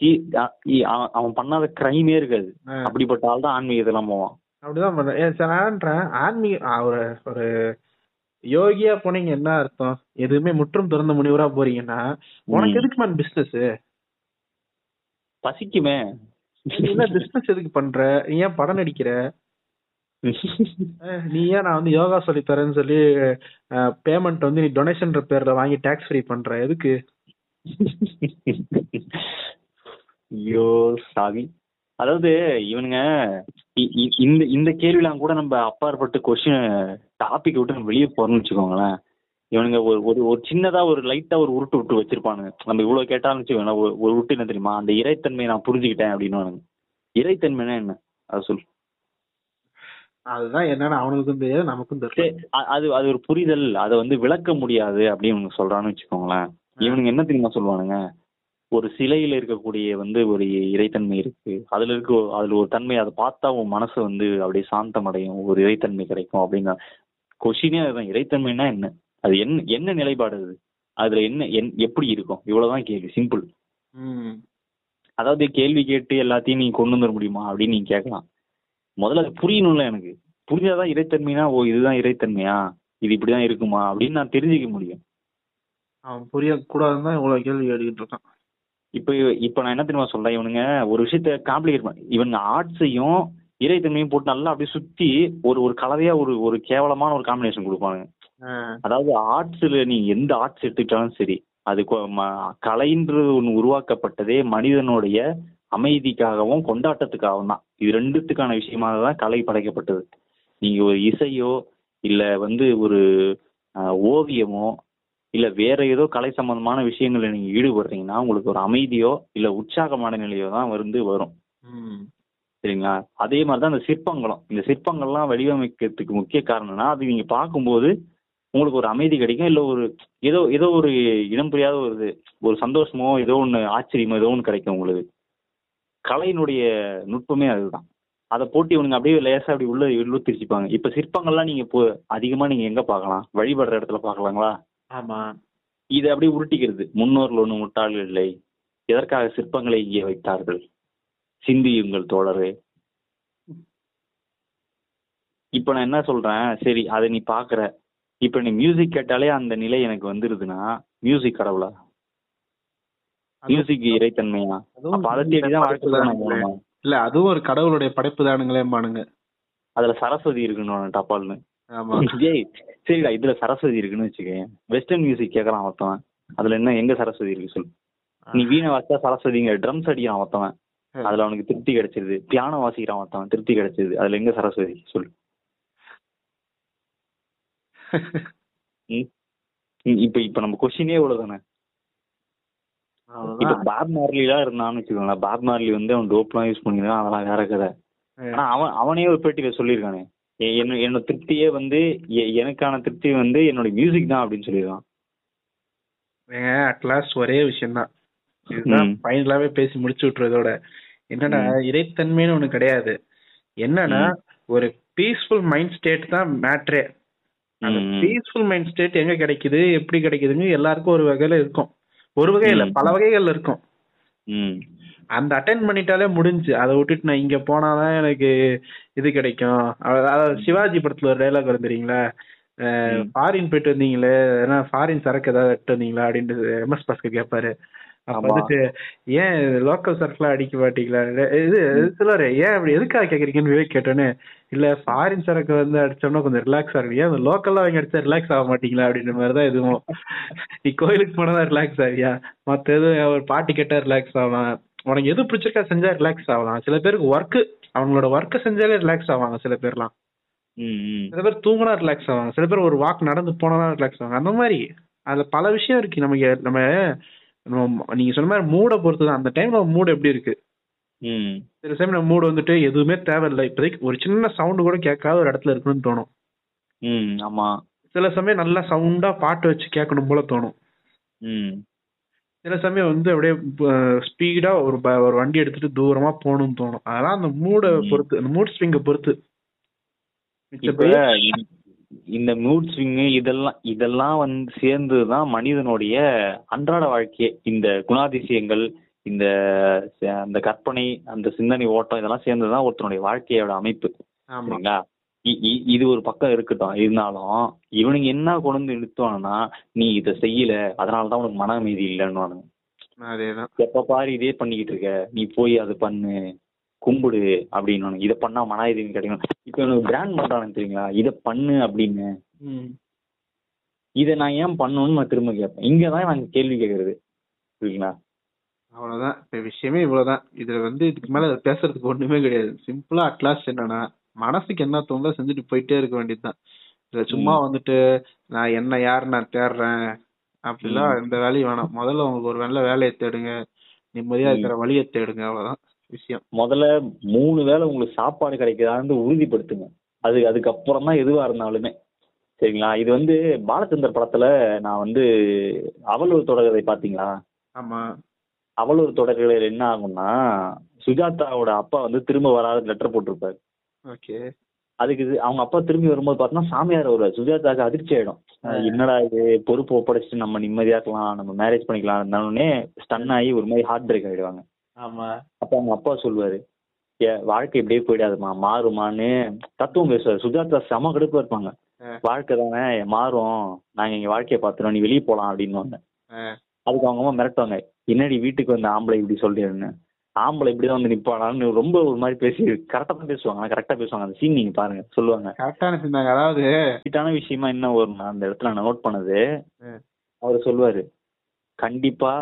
கீ- அ- இ- அவன் அவன் பண்ணாத கிரைமே இருக்காது. ஆ, அப்படிப்பட்ட ஆள் தான் ஆன்மீகத்தெல்லாம் போவான். அப்படிதான் பண்றேன் ஏன் சார் நான்றேன் ஆன்மீக ஆ, ஒரு ஒரு யோகியா போனீங்க என்ன அர்த்தம்? எதுவுமே முற்றும் திறந்த முனிவரா போறீங்கன்னா உனக்கு ம். எதுக்கு மேன் பிசினஸ் பசிக்குமே என்ன பிசினஸ் எதுக்கு பண்ற? நீ ஏன் படம் நடிக்கிற? நீ ஏன் நான் வந்து யோகா சொல்லி தரேன்னு சொல்லி பேமெண்ட் வந்து நீ டொனேஷன்ற பேர்ல வாங்கி டாக்ஸ் ஃப்ரீ பண்ற. எதுக்கு? ஐயோ சாமி. அதாவது இவனுங்க இ- இ- இந்த இந்த கேள்விலாம் கூட நம்ம அப்பாற்பட்டு கொஸ்டின் டாபிக் விட்டு நம்ம வெளியே போறோம்னு வச்சுக்கோங்களேன். இவனுங்க ஒரு ஒரு ஒரு சின்னதா ஒரு லைட்டா ஒரு உருட்டு விட்டு வச்சிருப்பானுங்க. நம்ம இவ்வளவு கேட்டாலும் வச்சுக்கோங்களேன் ஒரு ஒரு உருட்டு என்ன தெரியுமா? அந்த இறைத்தன்மையை நான் புரிஞ்சுக்கிட்டேன் அப்படின்னு இறைத்தன்மைனா என்ன? அதை சொல்லு. அதுதான் என்னன்னு அவனுக்கும் தெரியாது நமக்கும் அ- அது அது ஒரு புரிதல் அதை வந்து விளக்க முடியாது அப்படின்னு இவனுங்க சொல்றான்னு வச்சுக்கோங்களேன். இவனுங்க என்ன தெரியுமா சொல்லுவானுங்க? ஒரு சிலையில இருக்கக்கூடிய வந்து ஒரு இறைத்தன்மை இருக்கு. அதுல இருக்க அதுல ஒரு தன்மை அதை பார்த்தா உன் மனசு வந்து அப்படியே சாந்தம் அடையும் ஒரு இறைத்தன்மை கிடைக்கும் அப்படின்னா கொஷினே அதுதான். இறைத்தன்மைனா என்ன? அது என்ன என்ன நிலைப்பாடு அது? அதுல என்ன என் எப்படி இருக்கும்? இவ்வளவுதான் கேள்வி சிம்பிள். அதாவது கேள்வி கேட்டு எல்லாத்தையும் நீ கொண்டு வந்துட முடியுமா அப்படின்னு நீ கேட்கலாம். முதல்ல அது புரியணும்ல எனக்கு. புரிஞ்சாதான் இறைத்தன்மைனா ஓ இதுதான் இறைத்தன்மையா? இது இப்படிதான் இருக்குமா? அப்படின்னு நான் தெரிஞ்சுக்க முடியும். அவன் புரிய கூடாதுன்னு தான் இவ்வளவு கேள்வி கேட்டுக்கிட்டு இருக்கான். இப்போ இப்போ நான் என்ன தெரியுமா சொல்றேன்? இவனுங்க ஒரு விஷயத்த காம்ப்ளிகேட் பண்ண இவனுங்க ஆர்ட்ஸையும் இறைத்தன்மையும் போட்டு நல்லா அப்படியே சுத்தி ஒரு ஒரு கலவையா ஒரு ஒரு கேவலமான ஒரு காம்பினேஷன் கொடுப்பானுங்க. அதாவது ஆர்ட்ஸ்ல நீ எந்த ஆர்ட்ஸ் எடுத்துக்கிட்டாலும் சரி அது கலைன்றது ஒன்று உருவாக்கப்பட்டதே மனிதனுடைய அமைதிக்காகவும் கொண்டாட்டத்துக்காகவும் தான். இது ரெண்டுத்துக்கான விஷயமாக தான் கலை படைக்கப்பட்டது. நீங்க ஒரு இசையோ இல்ல வந்து ஒரு ஓவியமோ இல்ல வேற ஏதோ கலை சம்பந்தமான விஷயங்கள்ல நீங்க ஈடுபடுறீங்கன்னா உங்களுக்கு ஒரு அமைதியோ இல்ல உற்சாகமான நிலையோ தான் வந்து வரும். சரிங்களா? அதே மாதிரி தான் இந்த சிற்பங்களும். இந்த சிற்பங்கள்லாம் வடிவமைக்கிறதுக்கு முக்கிய காரணம்னா அது நீங்க பார்க்கும்போது உங்களுக்கு ஒரு அமைதி கிடைக்கும். இல்ல ஒரு ஏதோ ஏதோ ஒரு இனம் புரியாத ஒரு இது, ஒரு சந்தோஷமோ ஏதோ ஒண்ணு ஆச்சரியமோ ஏதோ ஒண்ணு கிடைக்கும் உங்களுக்கு. கலையினுடைய நுட்பமே அதுதான். அதை போட்டு இவனுங்க அப்படியே லேசா அப்படி உள்ள உள்ள திரிச்சுப்பாங்க இப்ப சிற்பங்கள்லாம் நீங்க இப்போ அதிகமா நீங்க எங்க பார்க்கலாம்? வழிபடுற இடத்துல பார்க்கலாங்களா? ஆமா. இதை அப்படியே உருட்டிக்கிறது. முன்னோர்கள் ஒன்றும் முட்டாள்கள் இல்லை. எதற்காக சிற்பங்களை இங்கே வைத்தார்கள்? சிந்தியுங்கள் தோழரே. இப்ப நான் என்ன சொல்றேன்? சரி அதை நீ பாக்குற இப்ப நீ மியூசிக் கேட்டாலே அந்த நிலை எனக்கு வந்துருதுன்னா மியூசிக் கடவுளா? மியூசிக் இறைத்தன்மையா? அப்ப அதை தேடிதான் வாழ்க்கை இல்ல அதுவும் ஒரு கடவுளுடைய படைப்பு தானுங்களேம்பானுங்க அதுல சரஸ்வதி இருக்குன்னு டப்பால்னு. ஆமா. சரிடா இதுல சரஸ்வதி இருக்குன்னு வச்சுக்கேன். வெஸ்டர்ன் மியூசிக் கேட்கறான் ஒருத்தவன். அதுல என்ன எங்க சரஸ்வதி இருக்கு சொல்லு. நீ வீணை வாசிச்சா சரஸ்வதிங்க ட்ரம்ஸ் அடிக்கிறான் ஒருத்தவன். அதுல அவனுக்கு திருப்தி கிடைச்சிருது. பியானோ வாசிக்கிறான் ஒருத்தவன் திருப்தி கிடைச்சிருது. அதுல எங்க சரஸ்வதி சொல்லு. இப்ப இப்ப நம்ம கொஸ்டினே இவ்வளவுதானே? இப்ப. பாப் மார்லிலாம் இருந்தான்னு வச்சுக்கோங்களேன். பாப் மார்லி வந்து அவன் டோப்லாம் யூஸ் பண்ணிருக்கான். அதெல்லாம் வேற கதை. ஆனா அவன் அவனே ஒரு பேட்டியில சொல்லியிருக்கானே. என்ன என்னோட திருப்தியே வந்து எனக்கான திருப்தி வந்து என்னோட மியூசிக் தான் அப்படின்னு சொல்லியிருக்கான். அட்லாஸ்ட் ஒரே விஷயம்தான். இதுதான். ஃபைனலாவே பேசி முடிச்சு விட்டுறதோட. என்னன்னா. இறைத்தன்மைன்னு ஒண்ணு கிடையாது. என்னன்னா. ஒரு பீஸ்ஃபுல் மைண்ட் ஸ்டேட் தான் மேட்ரே அந்த. பீஸ்ஃபுல் மைண்ட் ஸ்டேட் எங்க கிடைக்குது எப்படி கிடைக்குதுன்னு எல்லாருக்கும் ஒரு வகையில இருக்கும். ஒரு வகையில. பல வகைகள் இருக்கும். அந்த அட்டன் பண்ணிட்டாலே முடிஞ்சு. அதை விட்டுட்டு நான் இங்க போனாதான் எனக்கு இது கிடைக்கும். அத- அதாவது சிவாஜி படத்துல ஒரு டைலாக் வரும் தெரியுங்களா. ஃபாரின் போயிட்டு வந்தீங்களே ஏன்னா ஃபாரின் சரக்கு ஏதாவது எடுத்து வந்தீங்களா? அப்படின்ட்டு எம்எஸ் பாஸ்கர் கேட்பாரு அப்ப. வந்துட்டு ஏன் லோக்கல் சரக்குலாம் அடிக்க மாட்டீங்களா? இது சிலர் ஏன் அப்படி எதுக்காக கேக்குறீங்கன்னு விவேக் கேட்டோன்னே இல்ல ஃபாரின் சரக்கு வந்து அடிச்சோம்னா கொஞ்சம் ரிலாக்ஸ் ஆகும் ஏன் லோக்கல்ல வாங்கி அடிச்சா ரிலாக்ஸ் ஆக மாட்டீங்களா? அப்படின்ற மாதிரி தான் இதுவும். நீ கோயிலுக்கு போனதான் ரிலாக்ஸ் ஆகியா மத்த எதுவும் ஒரு பாட்டு கேட்டா ரிலாக்ஸ் ஆகலாம் உனக்கு எது பிடிச்சிருக்கா செஞ்சா ரிலாக்ஸ் ஆகலாம் சில பேருக்கு ஒர்க்கு அவங்களோட ஒர்க்கை செஞ்சாலே ரிலாக்ஸ் ஆவாங்க சில பேர்லாம். சில பேர் தூங்கினா ரிலாக்ஸ் ஆவாங்க. சில பேர் ஒரு வாக் நடந்து போனா ரிலாக்ஸ் ஆவாங்க. அந்த மாதிரி. அதுல பல விஷயம் இருக்கு. நமக்கு நம்ம நீங்க சொன்ன மாதிரி மூடை பொறுத்து தான் அந்த டைம்ல மூடு எப்படி இருக்கு. சில டைம் நம்ம மூடு வந்துட்டு எதுவுமே தேவையில்லை. இப்போதைக்கு ஒரு சின்ன சவுண்டு கூட கேட்காத ஒரு இடத்துல இருக்கணும்னு தோணும். ம், ஆமா. சில சமயம் நல்லா சவுண்டா பாட்டு வச்சு கேட்கணும் போல தோணும். ம். சில சமயம் வந்து அப்படியே ஸ்பீடா ஒரு ஒரு வண்டி எடுத்துட்டு தூரமா போகணும்னு தோணும். அதெல்லாம் அந்த மூடை. பொறுத்து அந்த மூட் ஸ்விங்கை பொறுத்து. இந்த- மூட் ஸ்விங் இதெல்லாம் இதெல்லாம் வந்து சேர்ந்ததுதான் மனிதனுடைய அன்றாட வாழ்க்கையே. இந்த குணாதிசயங்கள் இந்த அந்த கற்பனை அந்த சிந்தனை ஓட்டம் இதெல்லாம் சேர்ந்ததுதான் ஒருத்தனுடைய வாழ்க்கையோட அமைப்பு. சரிங்களா? இது ஒரு பக்கம் இருக்கட்டும். இருந்தாலும் இவனுங்க என்ன கொண்டு வந்து நிறுத்துவானுன்னா நீ இதை செய்யல அதனாலதான் உனக்கு மன அமைதி இல்லைன்னு அதேதான். எப்ப பாரு இதே பண்ணிக்கிட்டு இருக்க. நீ போய் அது பண்ணு. கும்பிடு அப்படின்னு இதை பண்ணா மன அமைதி கிடைக்கும். இப்ப எனக்கு பிராண்ட் பண்றானு தெரியுங்களா? இதை பண்ணு அப்படின்னு. இதை நான் ஏன் பண்ணணும்னு நான் திரும்ப கேட்பேன். இங்கதான் நான் கேள்வி கேட்கறது. சரிங்களா அவ்வளவுதான். இப்ப விஷயமே இவ்வளவுதான். இதுல வந்து இதுக்கு மேல பேசுறதுக்கு ஒண்ணுமே கிடையாது. சிம்பிளா அட்லாஸ்ட் என்னன்னா மனசுக்கு என்ன தோணுதோ செஞ்சுட்டு போயிட்டே இருக்க வேண்டியதுதான். இதுல சும்மா வந்துட்டு நான் என்ன யார் நான் தேடுறேன்? அப்படிலாம் ம். எந்த வேலையும் வேணாம். முதல்ல உங்களுக்கு ஒரு நல்ல வேலையை தேடுங்க. நிம்மதியா ம். இருக்கிற வழியை தேடுங்க. அவ்வளவுதான். விஷயம். முதல்ல மூணு வேளை உங்களுக்கு சாப்பாடு கிடைக்குதான்னு உறுதிப்படுத்துங்க. அது அதுக்கப்புறம் தான் எதுவா இருந்தாலுமே. சரிங்களா? இது வந்து பாலச்சந்தர் படத்துல நான் வந்து அவலூர் தொடர்கதை பாத்தீங்களா ஆமா. அவலூர் தொடர்கதையில் என்ன ஆகும்னா சுஜாதாவோட அப்பா வந்து திரும்ப வராத லெட்டர் போட்டிருப்பாரு. ஓகே. அதுக்கு இது அவங்க அப்பா திரும்பி வரும்போது பார்த்தோன்னா சாமியார் வருவார் சுஜாதாக்கு அதிர்ச்சி ஆயிடும். என்னடா இது? பொறுப்பு ஒப்படைச்சிட்டு நம்ம நிம்மதியா இருக்கலாம் நம்ம மேரேஜ் பண்ணிக்கலாம் இருந்தாலுமே ஸ்டன் ஆகி ஒரு மாதிரி ஹார்ட் பிரேக் ஆயிடுவாங்க. ஆமா. அப்ப அவங்க அப்பா சொல்லுவாரு ஏ வாழ்க்கை இப்படியே போயிடாதுமா மாறுமான்னு தத்துவம் பேசுவார். சுஜாதா செம கடுப்பா இருப்பாங்க. ஆ. வாழ்க்கை தானே மாறும். நாங்க எங்க வாழ்க்கையை பார்த்துறோம். நீ வெளியே போலாம் அப்படின்னுவாங்க. ஆ. அதுக்கு அவங்க அம்மா மிரட்டுவாங்க. என்னடி வீட்டுக்கு வந்த ஆம்பளை இப்படி சொல்றேன்னு ஆம்பளை இப்படிதான் வந்து நிப்பாடான்னு ரொம்ப ஒரு மாதிரி பேசி கரெக்டா தான் பேசுவாங்க. ஆனா கரெக்டா பேசுவாங்க. அந்த சீன் நீங்க பாருங்க. சொல்லுவாங்க. கரெக்டான சிந்தாங்க அதாவது வீட்டான விஷயமா என்ன வரும்னா அந்த இடத்துல நான் நோட் பண்ணது. அவர் சொல்லுவாரு கண்டிப்பா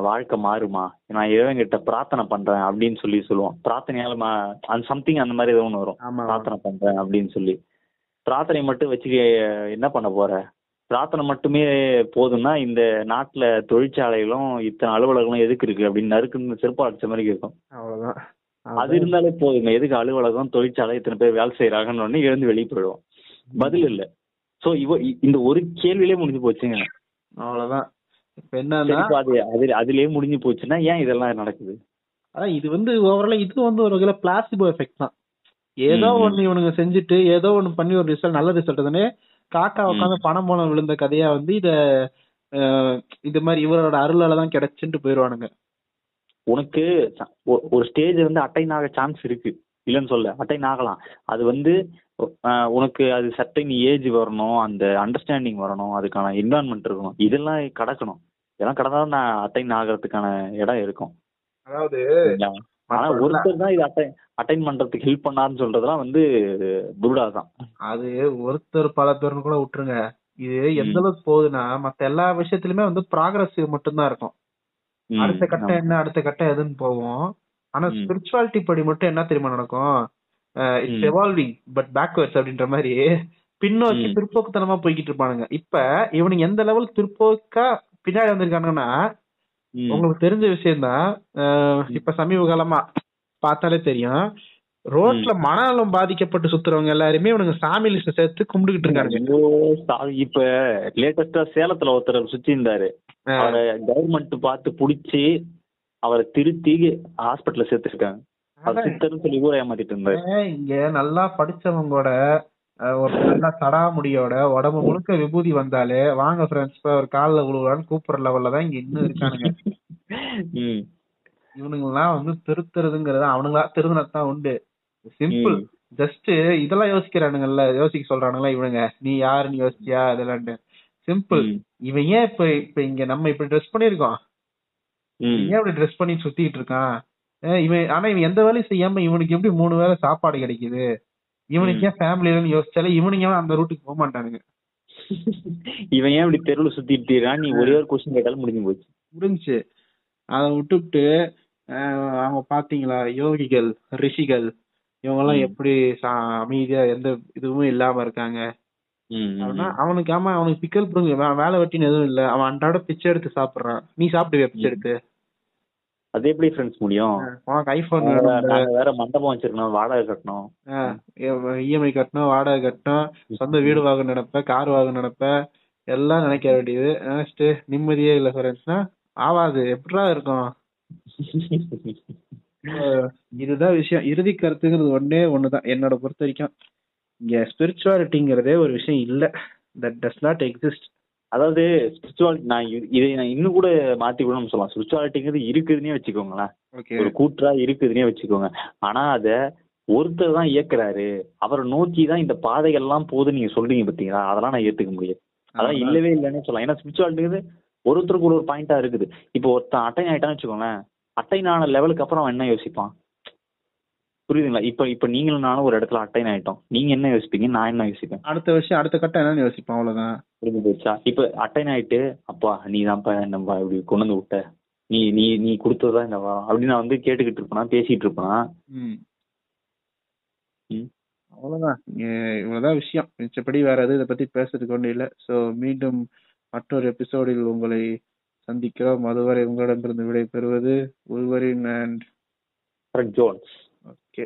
வாழ்க்கை மாறுமா? நான் இறைவன்கிட்ட பிரார்த்தனை பண்றேன் அப்படின்னு சொல்லி சொல்லுவோம். பிரார்த்தனையால மா அந்த சம்திங் அந்த மாதிரி ஏதோ ஒன்று வரும். பிரார்த்தனை பண்றேன் அப்படின்னு சொல்லி. பிரார்த்தனை மட்டும் வச்சு என்ன பண்ண போற? பிரார்த்தனை மட்டுமே போதும்னா இந்த நாட்டுல தொழிற்சாலைகளும் இத்தனை அலுவலகங்களும் எதுக்கு இருக்கு அப்படின்னு நறுக்குன்னு செருப்பா அடிச்ச மாதிரி இருக்கும். அவ்வளவுதான். அது இருந்தாலே போதுங்க. எதுக்கு அலுவலகம் தொழிற்சாலை இத்தனை பேர் வேலை செய்யறாங்கன்னு உடனே எழுந்து வெளியே போயிடுவோம். பதில் இல்ல. சோ இவ இந்த ஒரு கேள்வியிலே முடிஞ்சு போச்சுங்க. அவ்வளவுதான். இப்ப என்னன்னா அது அது அதுலயே முடிஞ்சு போச்சுன்னா ஏன் இதெல்லாம் நடக்குது? அதான் இது வந்து ஓவராலா இது வந்து ஒரு வகையில பிளாசிபோ எஃபெக்ட் தான். ஏதோ. ஒண்ணு இவனுங்க செஞ்சுட்டு ஏதோ ஒண்ணு பண்ணி ஒரு ரிசல்ட் நல்ல ரிசல்ட் தானே காக்கா உட்காந்து பணம் போன விழுந்த கதையா வந்து இத இது மாதிரி இவரோட அருளால தான் கிடைச்சுட்டு போயிருவானுங்க. உனக்கு ஒரு ஸ்டேஜ் வந்து அட்டைன் ஆக சான்ஸ் இருக்கு. இல்லைன்னு சொல்ல அட்டைன் ஆகலாம் அது வந்து உனக்கு அது சட்டைன் ஏஜ் வரணும் அந்த அண்டர்ஸ்டாண்டிங் வரணும் அதுக்கான என்வான்மெண்ட் இருக்கணும். இதெல்லாம் கடக்கணும். இதெல்லாம் கடந்தாலும் நான் அட்டைன் ஆகிறதுக்கான இடம் இருக்கும். அதாவது? ஆனா ஒருத்தர் தான் இது அட்டை அட்டைன் பண்றதுக்கு ஹெல்ப் பண்ணாருன்னு சொல்றதெல்லாம் வந்து புருடா தான் அது ஒருத்தர் பல பேர்னு கூட விட்டுருங்க. இது எந்த. அளவுக்கு போகுதுன்னா மத்த எல்லா விஷயத்திலுமே வந்து ப்ராக்ரஸிவ் மட்டும்தான் இருக்கும். அடுத்த கட்டம். என்ன அடுத்த கட்டம் எதுன்னு போவோம். ஆனா. ஸ்பிரிச்சுவாலிட்டி படி மட்டும் என்ன தெரியுமா நடக்கும்? இட்ஸ். எவால்விங் பட் பேக்வர்ட்ஸ் அப்படின்ற மாதிரி பின்னோக்கி ம். பிற்போக்குத்தனமா போய்கிட்டு இருப்பானுங்க இப்ப இவனுங்க எந்த லெவலுக்கு பிற்போக்கா பின்னாடி வந்திருக்கானுங்கன்னா ம். உங்களுக்கு தெரிஞ்ச விஷயம்தான் அஹ் இப்ப சமீப காலமா பார்த்தாலே தெரியும். ரோட்ல மனநலம் பாதிக்கப்பட்டு சுத்துறவங்க எல்லாருமே இவனுங்க சாமி லிஸ்ட் சேர்த்து கும்பிட்டுக்கிட்டு சா- இப்ப லேட்டஸ்டா சேலத்துல ஒருத்தர் சுத்தி இருந்தாரு அவரை கவர்மெண்ட் பார்த்து புடிச்சு அவரை திருத்தி ஹாஸ்பிட்டல்ல சேர்த்திருக்காங்க சொல்லி ஊரை ஏமாத்திட்டு இருந்தாரு. ஏன் இங்க நல்லா படிச்சவங்களோட ஒரு நல்ல சடாமுடியோட உடம்பு முழுக்க விபூதி வந்தாலே வாங்க ஃப்ரெண்ட்ஸ் ஒரு காலில் விழுவான்னு கூப்பிடுற லெவல்ல தான் இங்க இன்னும் இருக்கானுங்க. இவனுங்கெல்லாம் வந்து திருத்துறதுங்கிறது அவனுங்களா திருந்தினதான் உண்டு. சிம்பிள். ஜஸ்ட் இதெல்லாம் யோசிக்கிறானுங்கல்ல யோசிக்க சொல்றானுங்களா இவனுங்க நீ யாருன்னு யோசிச்சியா? இதெல்லாம் சிம்பிள். இவன் ஏன் இப்ப இப்ப இங்க நம்ம இப்படி ட்ரெஸ் பண்ணிருக்கோம். ஏன் இப்படி ட்ரெஸ் பண்ணி சுத்திட்டு இருக்கான்? இவன் ஆனா இவன் எந்த வேலையும் செய்யாம இவனுக்கு எப்படி மூணு வேளை சாப்பாடு கிடைக்குது? இவனுக்கு ஏன் ஃபேமிலின்னு யோசிச்சாலே இவனுங்க அந்த ரூட்டுக்கு போக மாட்டானுங்க? இவன் ஏன் இப்படி தெருவுல சுத்திட்டு நீ ஒரே ஒரு கொஸ்டின் கேட்டாலும் முடிஞ்சு போச்சு. முடிஞ்சுச்சு அதை விட்டுவிட்டு அவங்க பாத்தீங்களா யோகிகள் ரிஷிகள் இவங்கெல்லாம். எப்படி அமைதியா எந்த இதுவும் இல்லாம இருக்காங்க. அவனுக்கு ஆமா அவனுக்கு பிக்கல் வே- வேலை வெட்டின்னு எதுவும் இல்ல. அவன் அன்றாட பிச்சை எடுத்து சாப்பிடுறான். நீ சாப்பிடுவியா பிச்சை. எடுத்து? அது எப்படி ஃப்ரெண்ட்ஸ் முடியும். உனக்கு ஐபோன் வேணும் வேற மண்டபம் வச்சிருக்கணும் வாடகை கட்டணும். இஎம்ஐ கட்டணும் வாடகை கட்டணும் சொந்த வீடு வாங்க நினைப்ப கார் வாங்க நினைப்ப எல்லாம் நினைக்க வேண்டியது. நினைச்சிட்டு நிம்மதியே இல்ல ஃப்ரெண்ட்ஸ்னா ஆவாது. எப்படிடா இருக்கும்? இதுதான் விஷயம். இறுதி கருத்துங்கிறது ஒண்ணே ஒண்ணுதான். என்னோட பொறுத்த வரைக்கும் இங்க ஸ்பிரிச்சுவாலிட்டிங்கிறதே ஒரு விஷயம் இல்ல. தட் டஸ் நாட் எக்ஸிஸ்ட் அதாவது ஸ்பிரிச்சுவாலிட்டி நான் இது- நான் இன்னும் கூட மாத்தி நம்ம சொல்லலாம். ஸ்பிரிச்சுவாலிட்டிங்கிறது இருக்குதுன்னே வச்சுக்கோங்களேன். ஒரு கூற்றா இருக்குதுன்னே வச்சுக்கோங்க. ஆனா அத ஒருத்தர் தான் இயக்குறாரு. அவரை நோக்கி தான் இந்த பாதைகள்லாம் போகுதுன்னு நீங்க சொல்றீங்க பாத்தீங்களா? அதெல்லாம் நான் ஏத்துக்க முடியாது. அதெல்லாம் இல்லவே இல்லைன்னு சொல்லலாம். ஏன்னா ஸ்பிரிச்சுவாலிட்டிங்கிறது ஒருத்தருக்கு ஒரு ஒரு பாயிண்டா இருக்குது. இப்போ ஒருத்தன் அட்டைன் ஆயிட்டான்னு வச்சுக்கோங்களேன். அட்டைன் ஆன லெவலுக்கு அப்புறம் அவன் என்ன யோசிப்பான்? புரியுதுங்களா? இப்ப இப்ப நீங்களும் நானும் ஒரு இடத்துல அட்டைன் ஆயிட்டோம். நீங்க என்ன யோசிப்பீங்க? நான் என்ன யோசிப்பேன்? அடுத்த விஷயம் அடுத்த கட்டம் என்னன்னு யோசிப்பான் அவ்வளவுதான். புரிஞ்சு போச்சா இப்ப அட்டைன் ஆயிட்டு அப்பா நீ தான்ப்பா நம்ம இப்படி கொண்டு வந்து விட்ட. நீ நீ நீ கொடுத்ததுதான் இந்த வாரம் அப்படின்னு நான் வந்து கேட்டுக்கிட்டு இருப்பேனா? பேசிட்டு இருப்பேனா. அவ்வளவுதான். இவ்வளவுதான் விஷயம். மிச்சப்படி வேற எதுவும் இதை பத்தி பேசுறதுக்கு ஒன்றும் இல்லை. ஸோ மீண்டும் மற்றொரு எபிசோடில் உங்களை சந்திக்கிறோம். அதுவரை உங்களிடமிருந்து விடை பெறுவது உள்வரின் அண்ட் ஜோன்ஸ் ஓகே